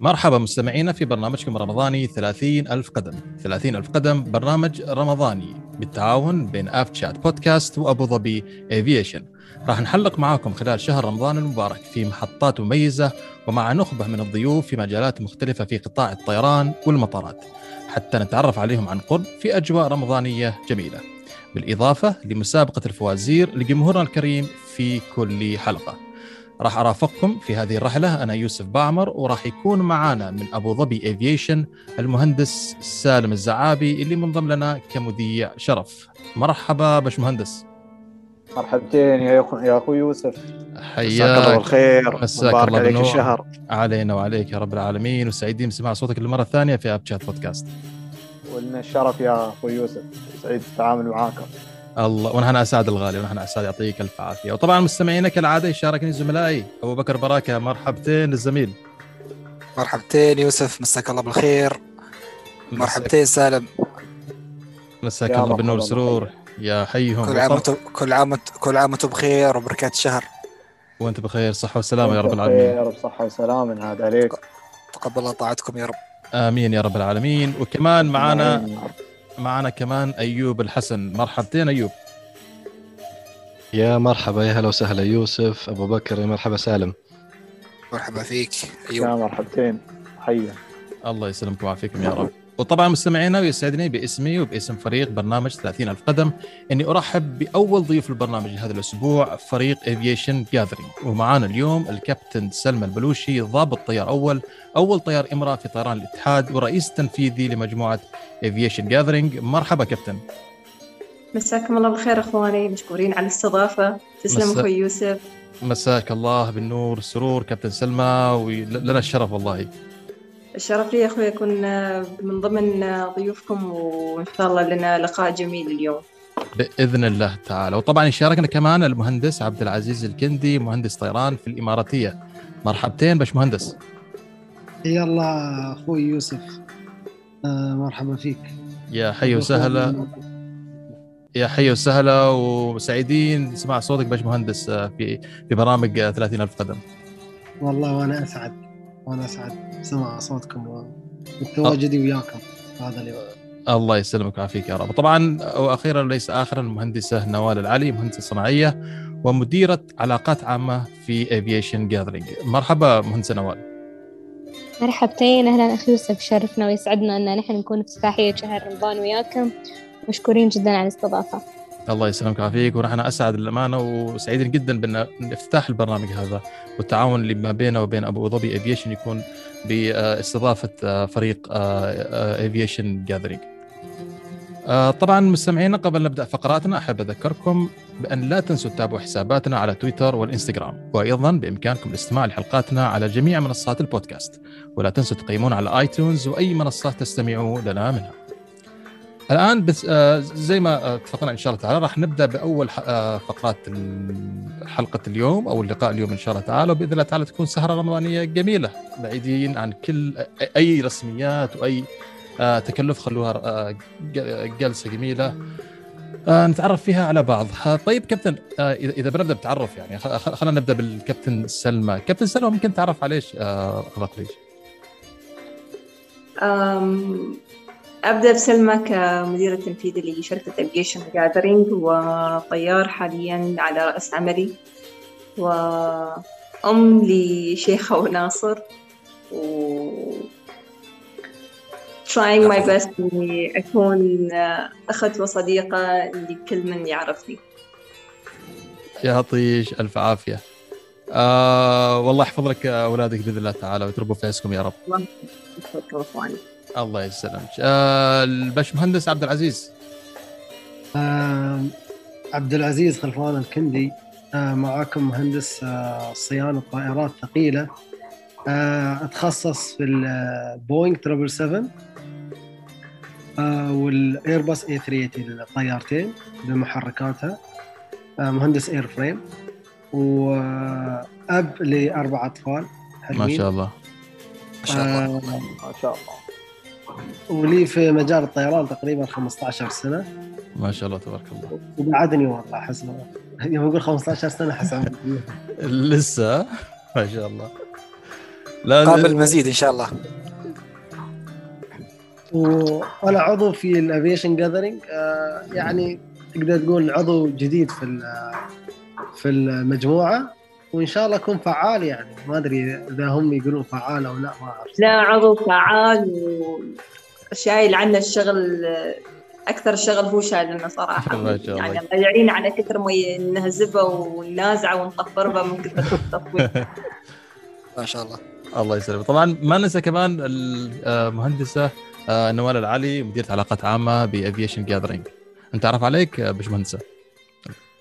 مرحبا مستمعينا في برنامجكم الرمضاني 30 ألف قدم. 30 ألف قدم برنامج رمضاني بالتعاون بين اب شات بودكاست وأبو ظبي إيفيشن راح نحلق معاكم خلال شهر رمضان المبارك في محطات مميزة ومع نخبة من الضيوف في مجالات مختلفة في قطاع الطيران والمطارات. حتى نتعرف عليهم عن قرب في أجواء رمضانية جميلة. بالإضافة لمسابقة الفوازير لجمهورنا الكريم في كل حلقة. راح أرافقكم في هذه الرحلة. أنا يوسف باعمر وراح يكون معانا من أبو ظبي ايفيشن المهندس سالم الزعابي اللي منضم لنا كمذيع شرف. مرحبا باشمهندس مرحبتين يا اخو يا اخو يوسف. حياك. الله بالخير. مساك مبارك الله عليك بالنور. الشهر. علينا وعليك يا رب العالمين. وسعيدين بسماع صوتك للمرة الثانية في اب شات بودكاست ولنا الشرف يا اخو يوسف. سعيد التعامل معاكم الله ونحن أسعد الغالي ونحن أسعد يعطيك ألف عافية. وطبعا مستمعينا كالعادة يشاركني زملائي. أبو بكر براكه مرحبتين للزميل مرحبتين يوسف مساك الله بالخير. مرحبتين سالم. مساك يا الله بالنور. والسرور يا حيهم. كل عام كل عام كل عام وأنتم بخير وبركات الشهر. وأنت بخير صحة وسلامة يا رب العالمين. خير بصحة وسلامة هذا عليك. تقبل الله طاعتكم يا رب. آمين يا رب العالمين. وكمان معنا نعم. معنا كمان أيوب الحسن. مرحبتين أيوب. يا مرحبا يا هلا وسهلا. يوسف أبو بكر يا مرحبا سالم. مرحبا فيك يا ايوب مرحبتين. حيا. الله يسلمكم ويعافيكم يا رب. وطبعا مستمعينا ويسعدني باسمي وباسم فريق برنامج 30 ألف قدم إني أرحب بأول ضيف البرنامج هذا الأسبوع فريق Aviation Gathering ومعانا اليوم الكابتن سلمى البلوشي ضابط طيار أول أول طيار إمرأة في طيران الاتحاد ورئيس تنفيذي لمجموعة Aviation Gathering مرحبا كابتن. مساكم الله بالخير أخواني مشكورين على الاستضافة. تسلم مسا- أخوي يوسف. مساك الله بالنور والسرور كابتن سلمى ولنا الشرف والله. الشرف لي أخوي اكون آه، من ضمن آه، ضيوفكم وإن شاء الله لنا لقاء جميل اليوم. بإذن الله تعالى. وطبعا يشاركنا كمان المهندس عبد العزيز الكندي مهندس طيران في الإماراتية. مرحبتين باش مهندس حيا الله أخوي يوسف آه مرحبا فيك. يا حي وسهلا. يا حي وسهلا وسعيدين. نسمع صوتك باش مهندس في في برامج آه، 30 ألف قدم. والله وأنا أسعد. وأنا اسعد. سمع صوتكم وتواجدي وياكم. هذا اليوم الله يسلمك ويعافيك يا رب. طبعا وأخيرا ليس اخرا المهندسه نوال العلي مهندسة صناعية ومديرة علاقات عامة في Aviation Gathering مرحبا مهندسة نوال. مرحبتين أهلا أخي يوسف شرفنا ويسعدنا أن نحن نكون في افتتاحية شهر رمضان وياكم. مشكورين جدا على الاستضافة. الله يسلمك ويعافيك ونحن أسعد للامانه وسعيدين جدا بأن افتتاح البرنامج هذا والتعاون اللي ما بينه وبين أبو ظبي افيشن يكون باستضافة فريق Aviation Gathering. طبعا مستمعينا قبل نبدأ فقراتنا أحب أذكركم بأن لا تنسوا تتابعوا حساباتنا على تويتر والإنستغرام وأيضا بإمكانكم الاستماع لحلقاتنا على جميع منصات البودكاست ولا تنسوا تقيمونا على آيتونز وأي منصات تستمعوا لنا منها. الآن بس آه، زي ما آه، اتفقنا إن شاء الله تعالى راح نبدأ بأول آه، فقرات حلقة اليوم أو اللقاء اليوم إن شاء الله تعالى وبإذن الله تعالى تكون سهرة رمضانية جميلة بعيدين عن كل أي رسميات وأي تكلف خلوها جلسة جميلة نتعرف فيها على بعض. طيب كابتن إذا بنبدأ بتعرف يعني خلينا نبدأ بالكابتن سلمى. كابتن سلمى ممكن تعرفي نفسك؟ أم، أبدأ بسلمى كمديرة تنفيذي لشركة Aviation Gathering وطيار حاليا على رأس عملي وأم لشيخة وناصر و trying my best إني أكون أخت وصديقة لكل من يعرفني. يعطيش ألف عافية. آه والله يحفظ لك أولادك بإذن الله تعالى ويتربوا في عزكم يا رب. تفضلوا إخواني الله يسلمك. آه الباشمهندس عبد العزيز. آه عبد العزيز خلفان الكندي. آه معاكم مهندس آه صيانه طائرات ثقيلة. آه أتخصص في البوينغ 777 آه والإيرباص A380 الطيارتين بمحركاتها. آه مهندس airframe وأب لاربع أطفال. ما شاء الله. ما شاء الله. آه ما شاء الله. ولي في مجال الطيران تقريبا 15 سنة. ما شاء الله تبارك الله. وبعدني والله حسنا يوم أقول 15 سنة حسب. لسه؟ ما شاء الله. لا قابل مزيد إن شاء الله. وأنا عضو في ال Aviation Gathering يعني تقدر تقول عضو جديد في ال- في المجموعة. وإن شاء الله اكون فعال يعني. ما أدري إذا هم يقولون فعال أو لا ما أعرف. لا عضو فعال وشايل عنا الشغل أكثر شغل هو شايل لنا صراحة ما شاء الله. يعني ضايعين على كثر ما نهزبه وننازعه ونطفربه من كثر التطوير ما شاء الله. الله يسلمك. طبعا ما ننسى كمان المهندسه آه، نوال العلي مديرة علاقات عامة ب Aviation Gathering أنت تعرف عليك آه،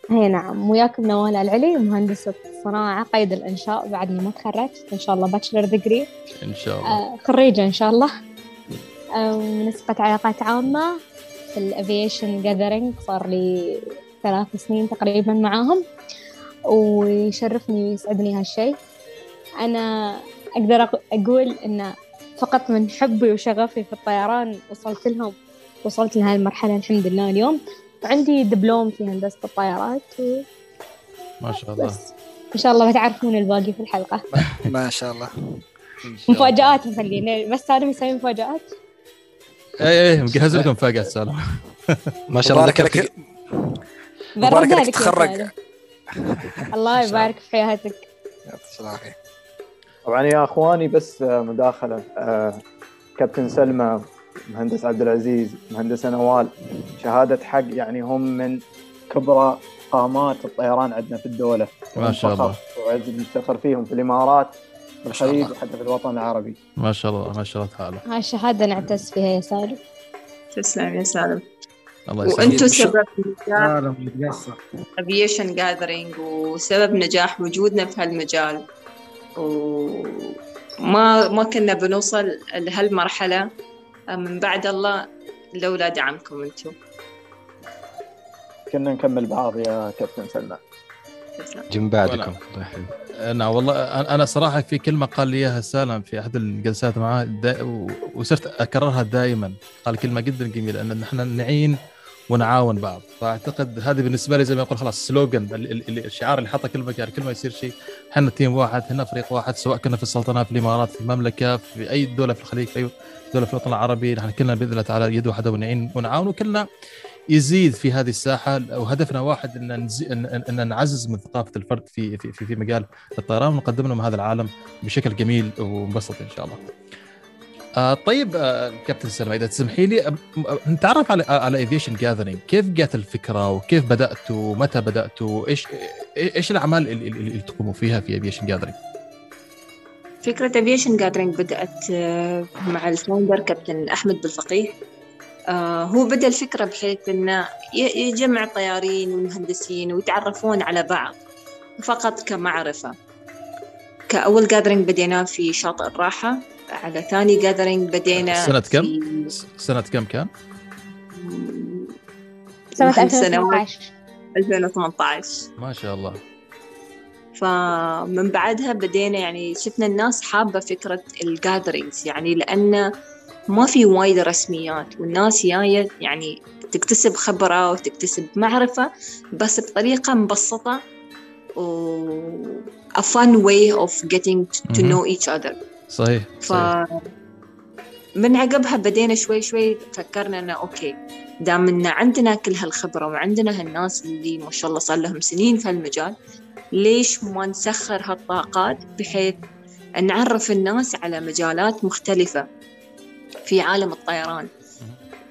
هي نعم وياكم نوال العلي مهندسة صناعة قيد الإنشاء بعدني ما تخرجت. إن شاء الله bachelor degree إن شاء الله. آه، خريجة إن شاء الله. آه، نسبة علاقات عامة في ال Aviation Gathering صار لي ثلاث سنين تقريبا معاهم. ويشرفني ويسعدني هالشيء أنا أقدر أق- أقول إن فقط من حبي وشغفي في الطيران وصلت لهم وصلت لهذه المرحلة الحمد لله اليوم. وعندي دبلوم في هندسة الطيارات ما شاء الله. وبس إن شاء الله بتعرفون الباقي في الحلقة. ما شاء الله. مفاجآت مخلينا. بس سالم يسوي مفاجآت؟ اي اي مجهز لكم فاقة سالم ما شاء الله. لك مبارك لك تخرج. الله. يبارك في حياتك. يعطيك العافية. طبعا يا أخواني بس آه، مداخلة. آه، كابتن سلمى مهندس عبد العزيز مهندسه نوال شهادة حق يعني هم من كبرى قامات الطيران عندنا في الدولة. ما شاء الله. نفتخر فيهم في الإمارات ما شاء الخليج وحتى في الوطن العربي. ما شاء الله ما شاء الله تعالى. هاي الشهادة نعتز فيها يا سالم. تسلم يا سالم. الله يسلمك. وأنتم سبب نجاح Aviation Gathering وسبب نجاح وجودنا في هالمجال. وما ما كنا بنوصل لهالمرحلة. من بعد الله لولا دعمكم أنتم. كنا نكمل بعض يا كابتن سلمى تسلم جنب بعدكم. نعم والله أنا- أنا صراحة في كلمه قال لي إياها سالم في أحد الجلسات معاه دا وصرت أكررها دائما. قال كلمة جدا جميلة أن نحن نعين ونعاون بعض. فأعتقد هذه بالنسبة لي زي ما يقول خلاص سلوجن ال- ال- ال- الشعار اللي حطه كلمه يعني كل ما يصير شيء. إحنا تيم واحد إحنا فريق واحد سواء كنا في السلطنة في الإمارات في المملكة في أي دولة في الخليج في أي دولة في الوطن العربي نحن كلنا بإذن الله تعالى يد واحدة ونعين ونعاون وكلنا يزيد في هذه الساحة وهدفنا واحد إن نزي... ان نعزز من ثقافة الفرد في في في, مجال الطيران ونقدم لهم هذا العالم بشكل جميل ومبسط إن شاء الله. آه طيب آه كابتن سلمى إذا تسمحي لي نتعرف على على Aviation Gathering كيف جات الفكرة وكيف بدأتوا ومتى بدأتوا إيش إيش الأعمال اللي اللي تقوموا فيها في Aviation Gathering؟ فكرة Aviation Gathering بدأت آه، مع ال founder كابتن أحمد بالفقيه آه، هو بدأ الفكرة بحيث إنه ي- يجمع الطيارين والمهندسين ويتعرفون على بعض فقط كمعرفة. كأول gathering بديناه في شاطئ الراحة على ثاني gathering بدينا سنة كم؟ في سنة كم كان؟ سنة واحد سنوات 2018 2018 ما شاء الله. فمن بعدها بدينا يعني شفنا الناس حابة فكرة ال gatherings يعني لأن ما في وايد رسميات والناس جاية يعني تكتسب خبرة وتكتسب معرفة بس بطريقة مبسطة و a fun way of getting to know each other. صحيح ف صحيح. من عقبها بدينا شوي شوي فكرنا إنه okay دام إن عندنا كل هالخبرة وعندنا هالناس اللي ما شاء الله صار لهم سنين في هالمجال ليش ما نسخر هالطاقات بحيث نعرف الناس على مجالات مختلفة في عالم الطيران؟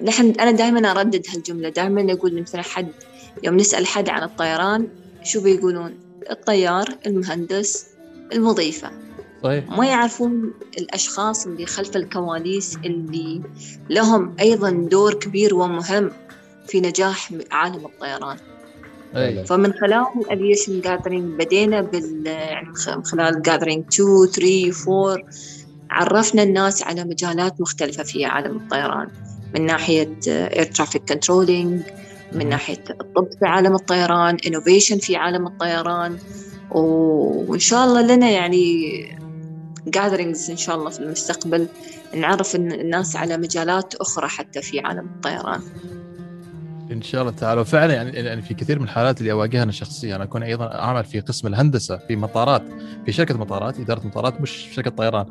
نحن أنا دائما أردد هالجملة. دائما أقول مثلا حد. يوم نسأل حد عن الطيران شو بيقولون؟ الطيار المهندس المضيفة. صحيح ما يعرفون الأشخاص اللي خلف الكواليس اللي لهم أيضا دور كبير ومهم في نجاح عالم الطيران. فمن خلال ال Aviation Gathering بدينا بال يعني من خلال gathering 2 3 4 عرفنا الناس على مجالات مختلفة في عالم الطيران. من ناحية air traffic controlling من ناحية الطب في عالم الطيران innovation في عالم الطيران. وإن شاء الله لنا يعني gatherings إن شاء الله في المستقبل. نعرف الناس على مجالات أخرى حتى في عالم الطيران. إن شاء الله تعالى. وفعلا يعني يعني في كثير من الحالات اللي أواجهها أنا شخصيا أنا أكون أيضا أعمل في قسم الهندسة في مطارات في شركة مطارات إدارة مطارات مش شركة طيران.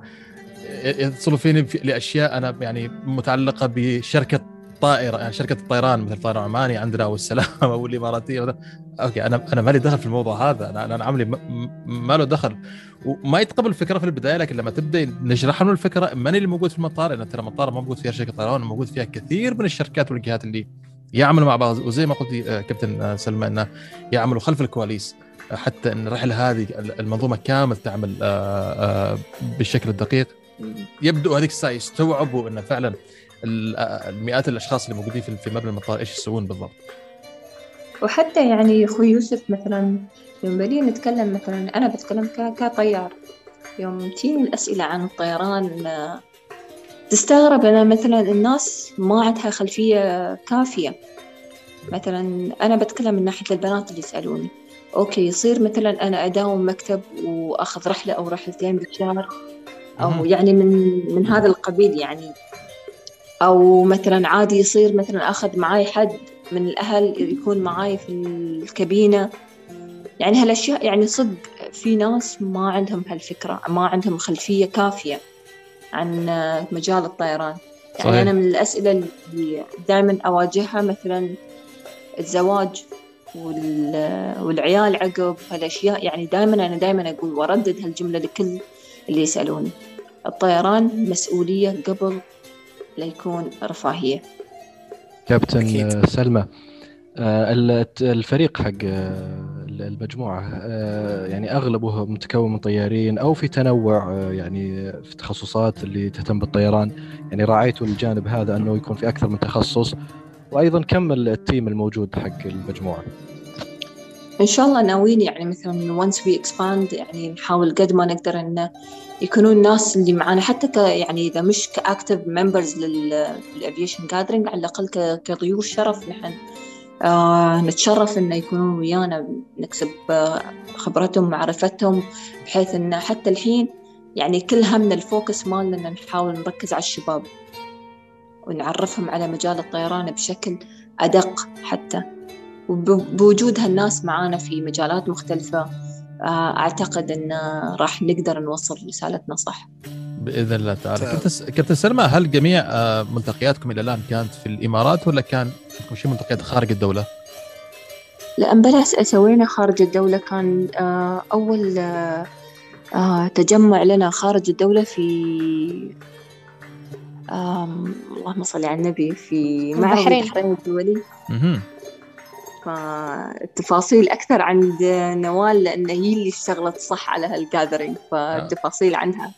يتصلوا فيني في- لأشياء أنا يعني متعلقة بشركة طائرة يعني شركة الطيران مثل طيران عماني عندنا أو السلام أو الإماراتية. أوكي أنا أنا مالي دخل في الموضوع هذا. أنا أنا عملي ما له دخل. وما يتقبل الفكرة في البداية لكن لما تبدأ نشرح له الفكرة ماني اللي موجود في المطار لأن ترى المطار ما موجود فيها شركه طيران موجود فيها كثير من الشركات والجهات اللي يعملوا مع بعض. وزي ما قلت آه، كابتن آه، سلمى إنه يعملوا خلف الكواليس آه، حتى إن الرحله هذه المنظومة كامل تعمل بالشكل الدقيق. يبدو هذيك الساعة يستوعبوا إن فعلا ال- المئات الأشخاص اللي موجودين في مبنى المطار إيش يسوون بالضبط. وحتى يعني أخوي يوسف مثلا يوم بدينا نتكلم مثلا أنا بتكلم كطيار. يوم تجيني الأسئلة عن الطيران تستغرب أنا مثلا الناس ما عندها خلفية كافية. مثلا أنا بتكلم من ناحية البنات اللي يسألوني أوكي يصير مثلا أنا أداوم مكتب وأخذ رحلة أو رحلتين بالشهر؟ مهم. يعني من من هذا القبيل يعني. أو مثلا عادي يصير مثلا أخذ معاي حد من الأهل يكون معاي في الكابينة. يعني هالأشياء يعني صدق في ناس ما عندهم هالفكرة ما عندهم خلفية كافية. عن مجال الطيران يعني صحيح. أنا من الأسئلة اللي دائما أواجهها مثلا الزواج وال- والعيال عقب هالأشياء يعني دائما أنا دائما أقول وأردد هالجملة لكل اللي يسألوني الطيران مسؤولية قبل لا يكون رفاهية كابتن أكيد. آه، سلمى آه، الفريق حق المجموعة آه، يعني أغلبه متكون من طيارين أو في تنوع آه، يعني في التخصصات اللي تهتم بالطيران. يعني راعيتوا الجانب هذا أنه يكون في أكثر من تخصص وأيضا كم التيم الموجود حق المجموعة؟ إن شاء الله ناويين يعني مثلا once we expand يعني نحاول قد ما نقدر انه يكونون الناس اللي معانا حتى ك يعني إذا مش ك active members لل Aviation Gathering على الأقل كضيوف شرف نحن آه نتشرف إنه يكونون ويانا نكسب آه خبرتهم ومعرفتهم بحيث انه حتى الحين يعني كل همنا ال focus مالنا إن نحاول نركز على الشباب ونعرفهم على مجال الطيران بشكل أدق حتى. وبوجود هالناس معانا في مجالات مختلفة آه، أعتقد أن راح نقدر نوصل رسالتنا صح. بإذن الله تعالى. كابتن سلمى هل جميع آه، ملتقياتكم إلى الآن كانت في الإمارات ولا كان عندكم شيء ملتقيات خارج الدولة؟ لأن بلا س- سوينا خارج الدولة كان آه، أول آه، آه، تجمع لنا خارج الدولة في اللهم صل على النبي في معهد البحرين. الدولي. فالتفاصيل أكثر عند نوال لأن هي اللي اشتغلت صح على هال gathering فالتفاصيل عندها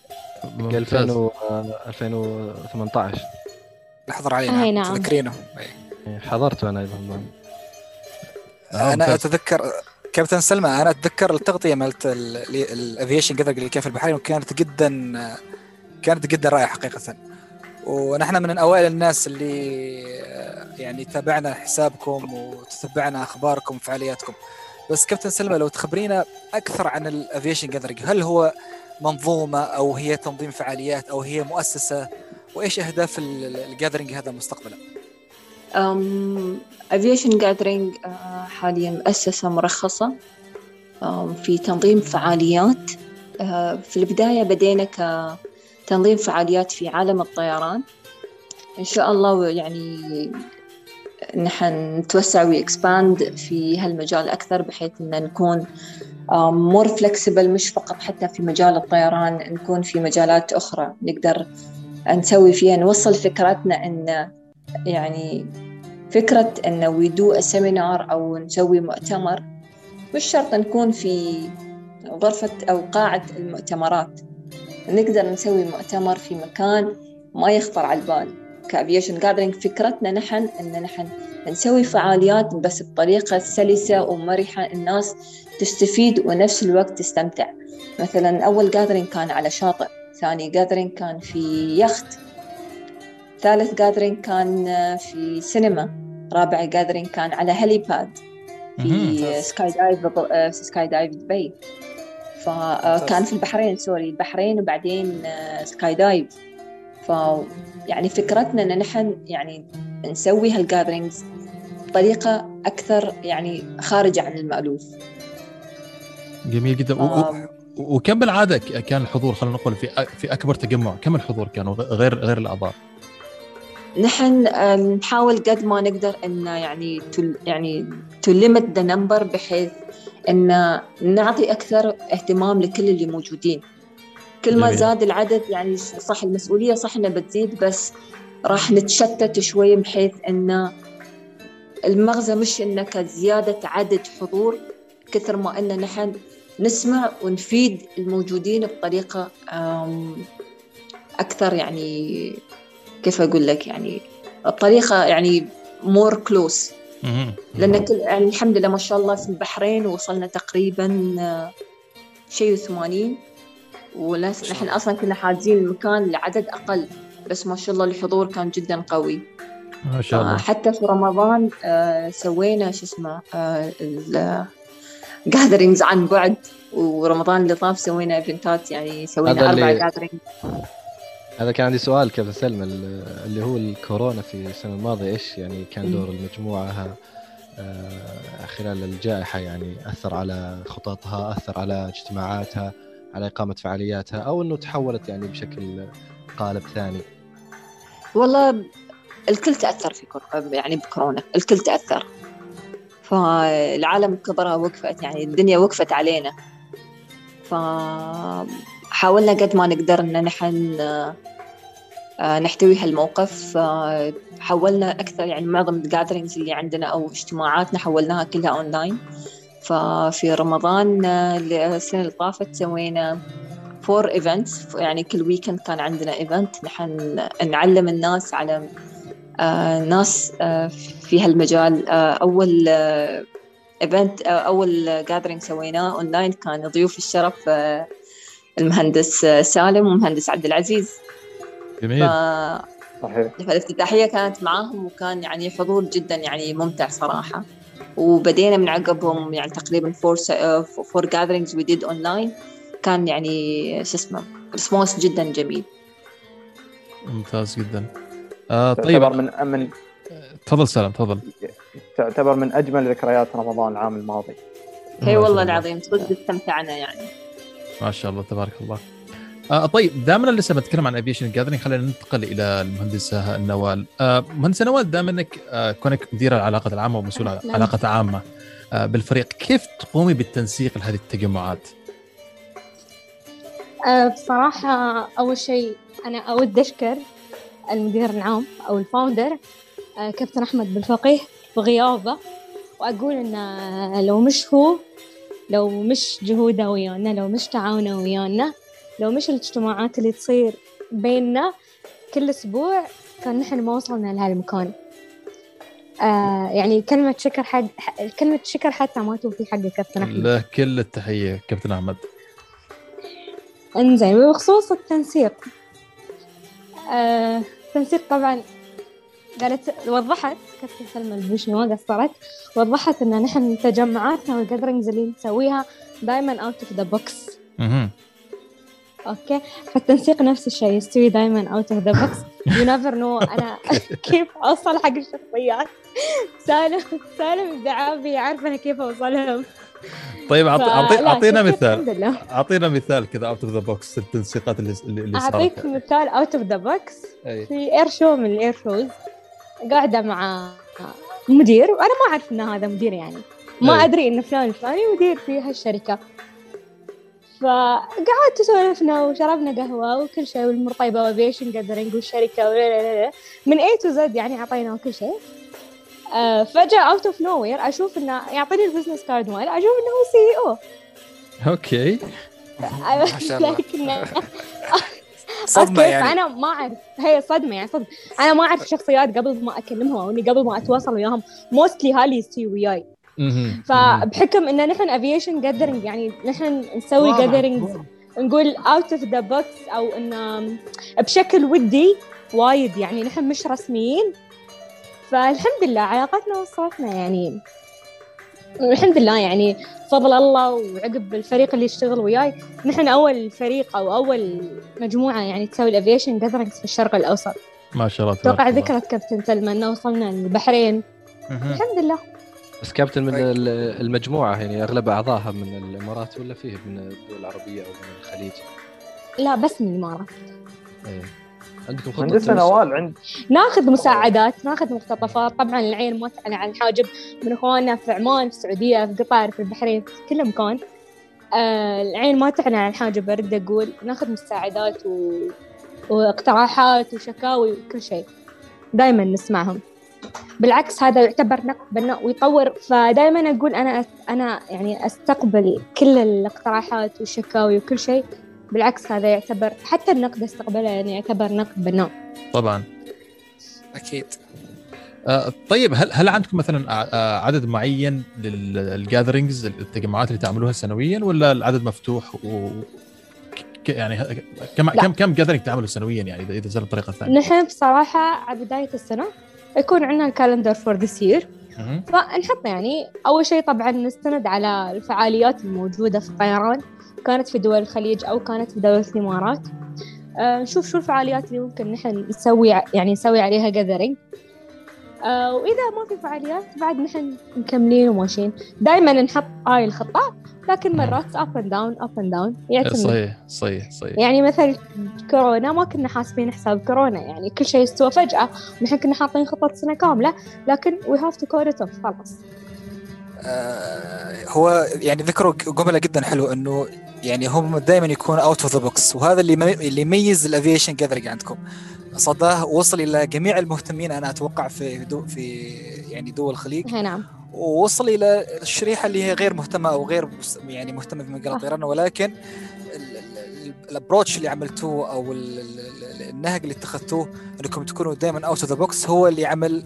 حق 2000 و- آه، 2018 نحضر علينا نعم. تذكرينه يعني حضرت أنا أيضا آه، أنا ممتاز. أتذكر كابتن سلمى أنا أتذكر التغطية مالت ال Aviation Gathering اللي كان في البحرين وكانت جدا كانت جدا رائعة حقيقة ونحن من اوائل الناس اللي يعني تابعنا حسابكم وتتبعنا أخباركم وفعالياتكم بس كابتن سلمى لو تخبرينا أكثر عن ال Aviation Gathering هل هو منظومة أو هي تنظيم فعاليات أو هي مؤسسة وإيش أهداف ال gathering هذا مستقبلا؟ Aviation Gathering آه، حاليا مؤسسة مرخصة في تنظيم فعاليات. آه، في البداية بدينا كتنظيم فعاليات في عالم الطيران. إن شاء الله يعني نحن نتوسع و expand في هالمجال أكثر بحيث أن نكون more flexible مش فقط حتى في مجال الطيران نكون في مجالات أخرى. نقدر نسوي فيها نوصل فكرتنا أن يعني فكرة أن we do a seminar أو نسوي مؤتمر مش شرط نكون في غرفة أو قاعة المؤتمرات. نقدر نسوي مؤتمر في مكان ما يخطر على البال. ك Aviation Gathering فكرتنا نحن أن نحن نسوي فعاليات بس بطريقة سلسة ومرحة الناس تستفيد ونفس الوقت تستمتع. مثلا أول gathering كان على شاطئ ثاني gathering كان في يخت. ثالث gathering كان في سينما رابع gathering كان على helipad في. Skydive في Skydive دبي فكان في البحرين sorry البحرين وبعدين آه، Skydive ف يعني فكرتنا إن نحن يعني نسوي هال gatherings بطريقة أكثر يعني خارجة عن المألوف. جميل جدا. و- آم، وكم بالعادة كان الحضور خلينا نقول في في أكبر تجمع كم الحضور كانوا غير غير الأعضاء؟ نحن نحاول قد ما نقدر إن يعني يعني to limit the number بحيث إن نعطي أكثر اهتمام لكل اللي موجودين كل ما. زاد العدد يعني صح المسؤولية صح إنها بتزيد بس راح نتشتت شوي بحيث إن المغزى مش إنه كزيادة عدد حضور كثر ما إن نحن نسمع ونفيد الموجودين بطريقة أكثر يعني كيف أقول لك يعني الطريقة يعني more close. لأن كل يعني الحمد لله ما شاء الله في البحرين وصلنا تقريبا آه، شيء 80 وناس نحن أصلا كنا حاجزين المكان لعدد أقل بس ما شاء الله الحضور كان جدا قوي. ما شاء الله. حتى في رمضان آه، سوينا شو اسمه gatherings عن بعد. ورمضان اللي طاف سوينا events ات يعني سوينا أربع اللي- gathering هذا كان عندي سؤال كابتن سلمى ال- اللي هو الكورونا في السنة الماضية إيش يعني كان. دور المجموعة؟ آه، خلال الجائحة يعني أثر على خططها أثر على اجتماعاتها على إقامة فعالياتها أو إنه تحولت يعني بشكل قالب ثاني؟ والله الكل تأثر في كور... يعني بكورونا الكل تأثر. فالعالم كبرها وقفت يعني الدنيا وقفت علينا. فحاولنا قد ما نقدر إن نحن آه، نحتوي هالموقف. آه، حولنا أكثر يعني معظم ال gatherings اللي عندنا أو اجتماعاتنا حولناها كلها اونلاين ففي رمضان آه، السنة اللي طافت سوينا four events يعني كل weekend كان عندنا event نحن نعلم الناس على آه، ناس آه، في هالمجال. آه، أول event أول gathering سويناه اونلاين كان ضيوف الشرف آه، المهندس سالم ومهندس عبد العزيز. جميل. ف- صحيح. فالافتتاحية كانت معاهم وكان يعني حضور جدا يعني ممتع صراحة. وبدينا من عقبهم يعني تقريبا four four gatherings we did online كان يعني شو اسمه response جدا جميل. ممتاز جدا. آه طيب. تعتبر من من تفضل سلام تفضل. تعتبر من أجمل ذكريات رمضان العام الماضي. إي والله الله. العظيم صدق استمتعنا يعني. ما شاء الله تبارك الله آه طيب دائما لسه بنتكلم عن aviation gathering خلينا ننتقل إلى المهندسه نوال آه مهندسه نوال دائما إنك آه كونك مديره العلاقات العامة ومسؤوله نعم. علاقات عامة آه بالفريق كيف تقومي بالتنسيق لهذه التجمعات؟ أه، بصراحة أول شيء أنا أود أشكر المدير العام أو الفاوندر أه، كابتن أحمد بالفقيه بغيابه وأقول إنه لو مش هو لو مش جهوده ويانا لو مش تعاونه ويانا لو مش الاجتماعات اللي تصير بيننا كل أسبوع كان نحن ما وصلنا لهالمكان. آه يعني كلمة شكر حق ح- كلمة شكر حتى ما توفي حق كابتن أحمد. له كل التحية كابتن أحمد. إنزين وبخصوص التنسيق. آه التنسيق طبعا قالت وضحت كابتن سلمى البوشي ما قصرت. وضحت إن نحن تجمعاتنا وال gatherings اللي نسويها دائما out of the box. Okay؟ فالتنسيق نفس الشيء يستوي دائما out of the box you never know أنا كيف أوصل حق الشخصيات؟ سالم سالم الدعابي عارفة أنا كيف أوصلهم. طيب أعطينا مثال. أعطينا مثال كذا out of the box التنسيقات اللي اللي أعطيك مثال out of the box. في air show من ال air shows قاعدة مع مدير وأنا ما أعرف ان هذا مدير يعني. ما أي. أدري إن فلان الفلاني مدير في هالشركة. فقعدت سولفنا وشربنا قهوة وكل شيء والشركة ولا لا لا من A to Z يعني أعطينا كل شيء. آه فجاه out of nowhere أشوف إنه يعطيني ال business card ماله أشوف إنه هو CEO okay. ما شاء الله. لكن صدمة okay، يعني. فأنا ما أعرف هي صدمة يعني صدمة. أنا ما أعرف شخصيات قبل ما أكلمهم أو إني قبل ما أتواصل وياهم. mostly هالي يستوي وياي. فبحكم إن نحن aviation gathering يعني نحن نسوي gathering نقول out of the box أو إن بشكل ودي وايد. يعني نحن مش رسميين. فالحمد لله علاقتنا وصلتنا يعني. الحمد لله يعني فضل الله وعقب الفريق اللي يشتغل وياي نحن أول فريق أو أول مجموعة يعني تسوي ال aviation gatherings في الشرق الأوسط ما شاء الله تبارك أتوقع. ذكرت كابتن سلمى إنه وصلنا البحرين. الحمد لله بس كابتن من طيب. ال- المجموعة يعني أغلب أعضائها من الإمارات ولا فيه من الدول العربية أو من الخليج؟ لا بس من الإمارات إيه. عندكم خطه؟ نوال عند ناخذ مساعدات ناخذ مقتطفات طبعا العين ما تعلن عن الحاجب من اخواننا في عمان في السعودية في قطر في البحرين في كل مكان. آه العين ما تعلن عن الحاجب ارد أقول ناخذ مساعدات و... واقتراحات وشكاوي وكل شيء. دائما نسمعهم. بالعكس هذا يعتبر نقد بناء ويطور. فدائما أقول أنا أنا يعني أستقبل كل الاقتراحات والشكاوي وكل شيء. بالعكس هذا يعتبر حتى النقد استقبله يعني يعتبر نقد بناء طبعا أكيد آه، طيب هل هل عندكم مثلا آه، عدد معين لل gatherings التجمعات اللي تعملوها سنويا ولا العدد مفتوح و يعني كم لا. كم كم gathering تعملوا سنويا يعني اذا إذا زال بطريقه ثانية؟ نحن بصراحة على بداية السنة يكون عندنا ال calendar for this year. فنحط يعني أول شيء طبعا نستند على الفعاليات الموجودة في الطيران كانت في دول الخليج أو كانت في دولة الإمارات. آه نشوف شو الفعاليات اللي ممكن نحن نسوي يعني نسوي عليها gathering آه وإذا ما في فعاليات بعد نحن مكملين وماشيين. دائما نحط هاي الخطة لكن مرات up and down up and down يعتمد. صحيح صحيح صحيح. يعني مثل كورونا ما كنا حاسبين حساب كورونا يعني كل شيء استوى فجأة. ونحن كنا حاطين خطة سنة كاملة لكن we have to call it off خلاص. آه، هو يعني ذكروا جملة جدا حلوة إنه يعني هم دائما يكون out of the box وهذا اللي اللي يميز ال aviation gathering عندكم. صداه وصل إلى جميع المهتمين أنا أتوقع في دو في يعني دول الخليج. هي نعم. ووصل إلى الشريحة اللي هي غير مهتمة أو غير يعني مهتمة بمجال. الطيران ولكن ال approach اللي عملتوه أو ال- ال- ال- النهج اللي اتخذتوه إنكم تكونوا دائما out of the box هو اللي عمل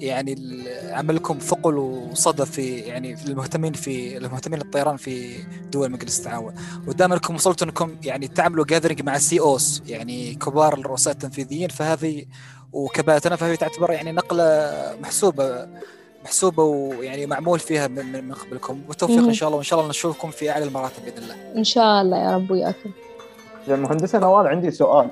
يعني ال- عمل لكم ثقل وصدى في يعني في المهتمين في المهتمين للطيران في دول مجلس التعاون. ودائما انكم وصلتوا أنكم يعني تعملوا gathering مع CEOs يعني كبار الرؤساء التنفيذيين فهذه وكباتنه فهي تعتبر يعني نقلة محسوبة محسوبة ويعني معمول فيها من من قبلكم. والتوفيق. إن شاء الله وإن شاء الله نشوفكم في أعلى المراتب بإذن الله. إن شاء الله يا رب وياكم زين مهندسة نوال عندي سؤال.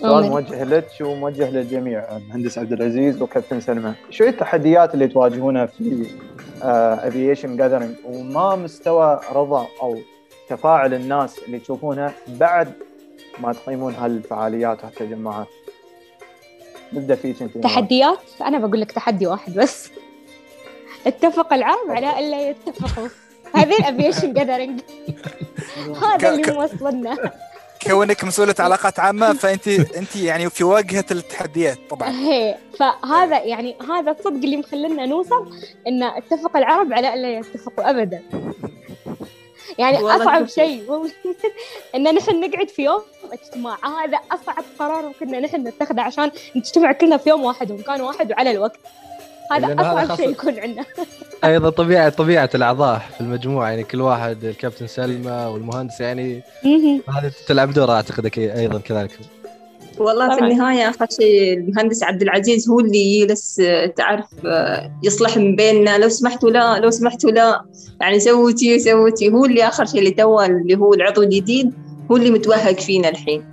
سؤال. موجه لك وموجه للجميع مهندس عبد العزيز وكابتن سلمى. شو التحديات اللي تواجهونها في aviation gathering وما مستوى رضا أو تفاعل الناس اللي تشوفونها بعد ما تقيمون هالفعاليات وهالتجمعات؟ نبدأ فيك أنت. تحديات؟ أنا بقول لك تحدي واحد بس. اتفق العرب على ألا يتفقوا. هذه ال aviation gathering هذا اللي موصلنا. كونك مسؤولة علاقات عامة فأنت أنت يعني في واجهة التحديات طبعا. هي فهذا يعني هذا الصدق اللي مخلينا نوصل إن اتفق العرب على الا يتفقوا ابدا. يعني شوف. شيء إن نحن نقعد في يوم اجتماع. هذا أصعب قرار كنا نحن نتخذه عشان نجتمع كلنا في يوم واحد ومكان واحد وعلى الوقت. هذا اصعب خاصة- شيء يكون عندنا أيضا طبيعه طبيعة الأعضاء في المجموعة يعني كل واحد الكابتن سلمى والمهندس يعني. هذه تلعب دور اعتقد أيضا كذلك والله في طبعاً. النهاية آخر شيء المهندس عبد العزيز هو اللي يجلس آه، تعرف آه، يصلح من بيننا لو سمحتوا لا لو سمحتوا لا يعني سوتي سوتي هو اللي آخر شيء اللي تو اللي هو العضو الجديد هو اللي متوهق فينا الحين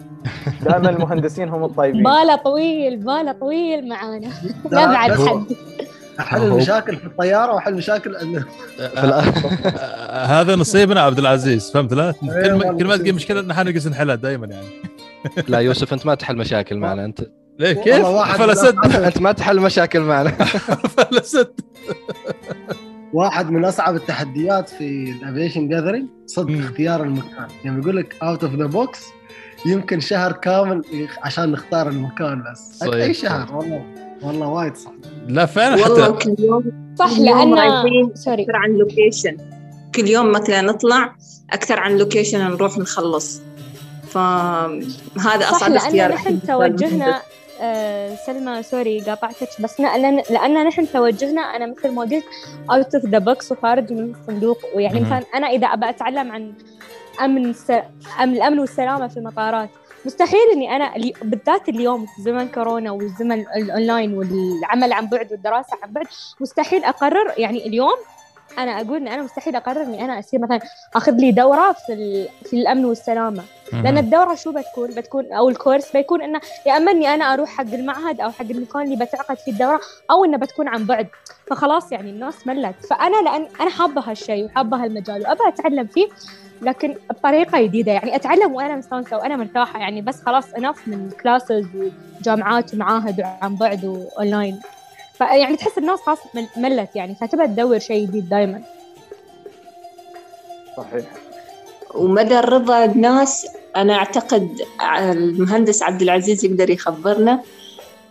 دائما المهندسين هم الطيبين. باله طويل باله طويل معانا. لا، بعد حد. حل المشاكل في الطيارة وحل مشاكل عندنا آه، هذا نصيبنا عبد العزيز فهمت؟ لا كل ما والله كل ما تجي. مشكلة نحن نقص نحلها دائما يعني. لا يوسف أنت ما تحل مشاكل معنا. انت ليه كيف؟ فلست أنت ما تحل مشاكل معنا. فلست واحد من أصعب التحديات في ال aviation gathering صدق. اختيار المكان. يعني بيقول لك out of the box يمكن شهر كامل عشان نختار المكان بس. صحيح. أي شهر؟ والله والله وايد صعب لا فعلا والله حتى؟ كل يوم صح لأن sorry. أكثر عن location كل يوم مثلا نطلع أكثر عن location نروح نخلص. فهذا صح أصعب لأن اختيار نحن توجهنا آه سلمى sorry قاطعتك بس ن- لأن لأن نحن توجهنا أنا مثل ما قلت out of the box وخارج من الصندوق. ويعني. مثلا أنا إذا أبى أتعلم عن أمن الس... أمن الأمن والسلامة في المطارات مستحيل أنا الي- بالذات اليوم في زمن كورونا والزمن الأونلاين والعمل عن بعد والدراسة عن بعد مستحيل أقرر يعني اليوم أنا أقول إن أنا مستحيل أقرر إني أنا أصير مثلا أخذ لي دورة في. في الأمن والسلامة لأن الدورة شو بتكون؟ بتكون أو الكورس بيكون إنه يا أما إني أنا أروح حق المعهد أو حق المكان اللي بتعقد فيه الدورة أو إنه بتكون عن بعد. فخلاص يعني الناس ملت. فأنا لأن أنا حابة هالشيء وحابة هالمجال وابى أتعلم فيه لكن بطريقة جديدة. يعني أتعلم وأنا مستانسة وأنا مرتاحة. يعني بس خلاص enough من classes وجامعات ومعاهد وعن بعد واونلاين فيعني تحس الناس خلاص مل- ملت. يعني فتبى تدور شيء جديد دائما صحيح. ومدى رضا الناس أنا أعتقد المهندس عبد العزيز يقدر يخبرنا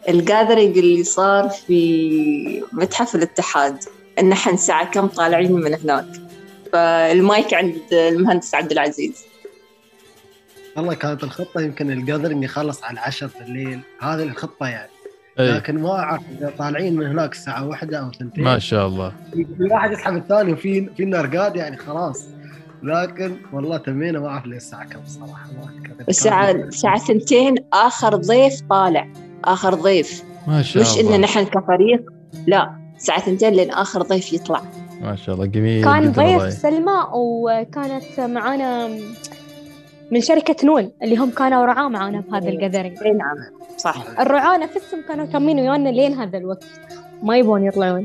ال gathering اللي صار في متحف الاتحاد إن إحنا الساعة كم طالعين من هناك. فالمايك عند المهندس عبد العزيز. والله كانت الخطة يمكن الجاذرينج يخلص على 10 بالليل. هذه الخطة يعني. أي. لكن ما أعرف إذا طالعين من هناك الساعة واحدة أو ثنتين. ما شاء الله. في واحد يسحب الثاني وفي في نرقاد يعني خلاص. لكن والله تمينا ما أعرف ليه الساعة كم صراحة. الساعة الساعة ثنتين آخر ضيف طالع آخر ضيف. ما شاء الله. إن نحن كفريق لا الساعة ثنتين لين آخر ضيف يطلع. ما شاء الله جميل كان جداً والله. ضيف سلمى وكانت معانا من شركة نون اللي هم كانوا رعاة معانا بهذا ال gathering إي نعم صح. الرعاة نفسهم كانوا تمين ويانا لين هذا الوقت. ما يبون يطلعون.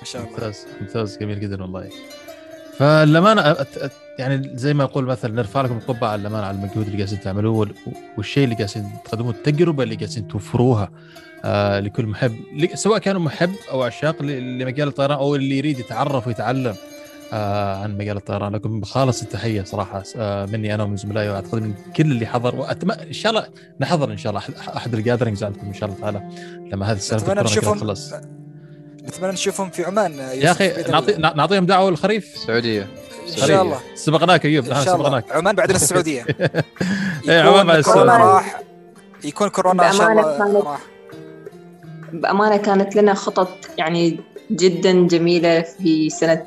ما شاء الله. ممتاز ممتاز جميل جدا والله. أت- أت- يعني زي ما يقول مثلا نرفع لكم القبعة على على المجهود اللي قاعدين تعملوه وال- والشيء اللي قاعدين تقدموه التجربة اللي قاعدين توفروها آه لكل محب سواء كانوا محب أو عشاق لمجال الطيران أو اللي يريد يتعرف ويتعلم آه عن مجال الطيران. لكم بخالص التحية صراحة آه مني أنا ومن زملائي وأعتقد من كل اللي حضر وأتمنى إن شاء الله نحضر إن شاء الله أحد الجاذرينجز عندكم إن شاء الله تعالى لما هذه نشوفهم تخلص. نتمنى نشوفهم في عمان يا أخي نعطي نع- نعطيهم دعوة الخريف السعوديه إن شاء الله. سبقناك ايوب إن شاء الله. سبقناك عمان بعدين السعودية. إيه، عمان بعد السعودية. راح يكون كورونا إن شاء بأمانة الله كانت- راح. بأمانة كانت لنا خطط يعني جدا جميلة في سنة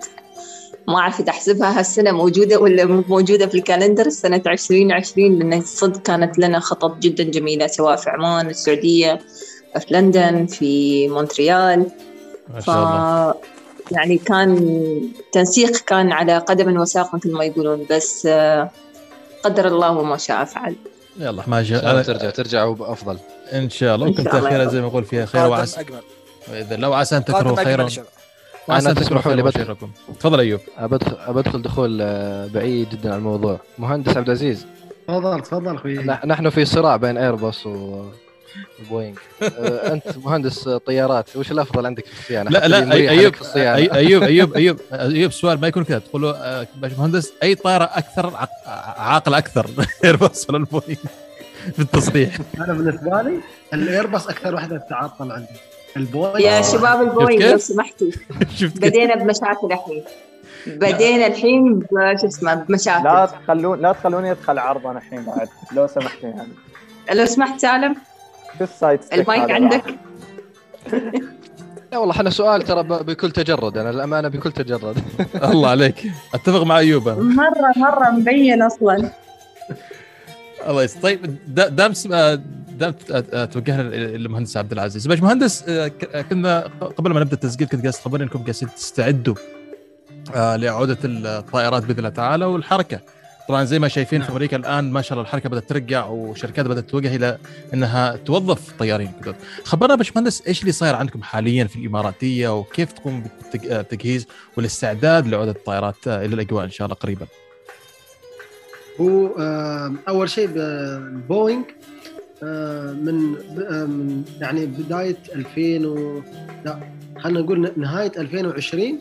ما أعرف إذا أحسبها هالسنة موجودة ولا مو موجودة في ال calendar سنة 2020 لأن صدق كانت لنا خطط جدا جميلة سواء في عمان السعودية في لندن في مونتريال. ما ف شاء الله. يعني كان تنسيق كان على قدم وساق مثل ما يقولون بس آه، قدر الله وما شاء فعل. يلا ما شاء ترجع ترجع وبأفضل. إن شاء الله. إن ممكن شاء الله تاخيرا يا زي ما يقول فيها خير وعسى. أجمل. وإذا لو عسى ان تكرهوا خيرا أجمل ان شاء الله وعسى أنا ان تكرهوا تسمحوا لي خيرا بدخل. تفضل أيوب. بدخل بدخل دخول آه، بعيد جدا عن الموضوع. مهندس عبد العزيز. تفضل تفضل أخوي. نح- نحن في صراع بين ايرباص و وبوينغ آه، أنت مهندس طيارات وش الأفضل عندك في الصيانة؟ لا لا أيوب أيوب أيوب أيوب أيوب سؤال ما يكون كذا. تقول له آه، باشمهندس أي طائرة أكثر عاقل أكثر؟ ايرباص ولا البوينغ؟ في التصريح أنا بالنسبة لي الايرباص أكثر واحدة تتعطل عندي. البوينغ. يا. شباب البوينغ؟ لو سمحتوا؟ بدينا بمشاكل الحين. بدينا الحين ب- شو اسمه لا بمشاكل تخلون لا تخلوني أدخل عرضا الحين بعد لو سمحتوا يعني. لو سمحت سالم. شو ال side stick المايك؟ عندك؟ لا والله إحنا سؤال ترى بكل تجرد أنا الأمانة بكل تجرد. الله عليك. أتفق مع أيوب. مره مرة مبين أصلا. الله يس طيب دا- دام آه، دام ت- آه، توجهنا للمهندس عبد العزيز. باش مهندس آه، آه، كنا قبل ما نبدأ التسجيل كنت قاعد تخبرني إنكم قاعدين تستعدوا آه، لعوده الطائرات بإذن الله تعالى والحركة. طبعا زي ما شايفين في أمريكا الآن ما شاء الله الحركة بدأت ترجع وشركات بدأت توجه إلى إنها توظف طيارين. جدد خبرنا باش مهندس إيش اللي صاير عندكم حاليا في الإماراتية وكيف تقوم بالتج- بالتجهيز والاستعداد لعودة الطائرات إلى الأجواء إن شاء الله قريبا؟ هو آه، أول شيء آه، من آه، من يعني بداية 2000 و لا خلينا نقول نهاية 2020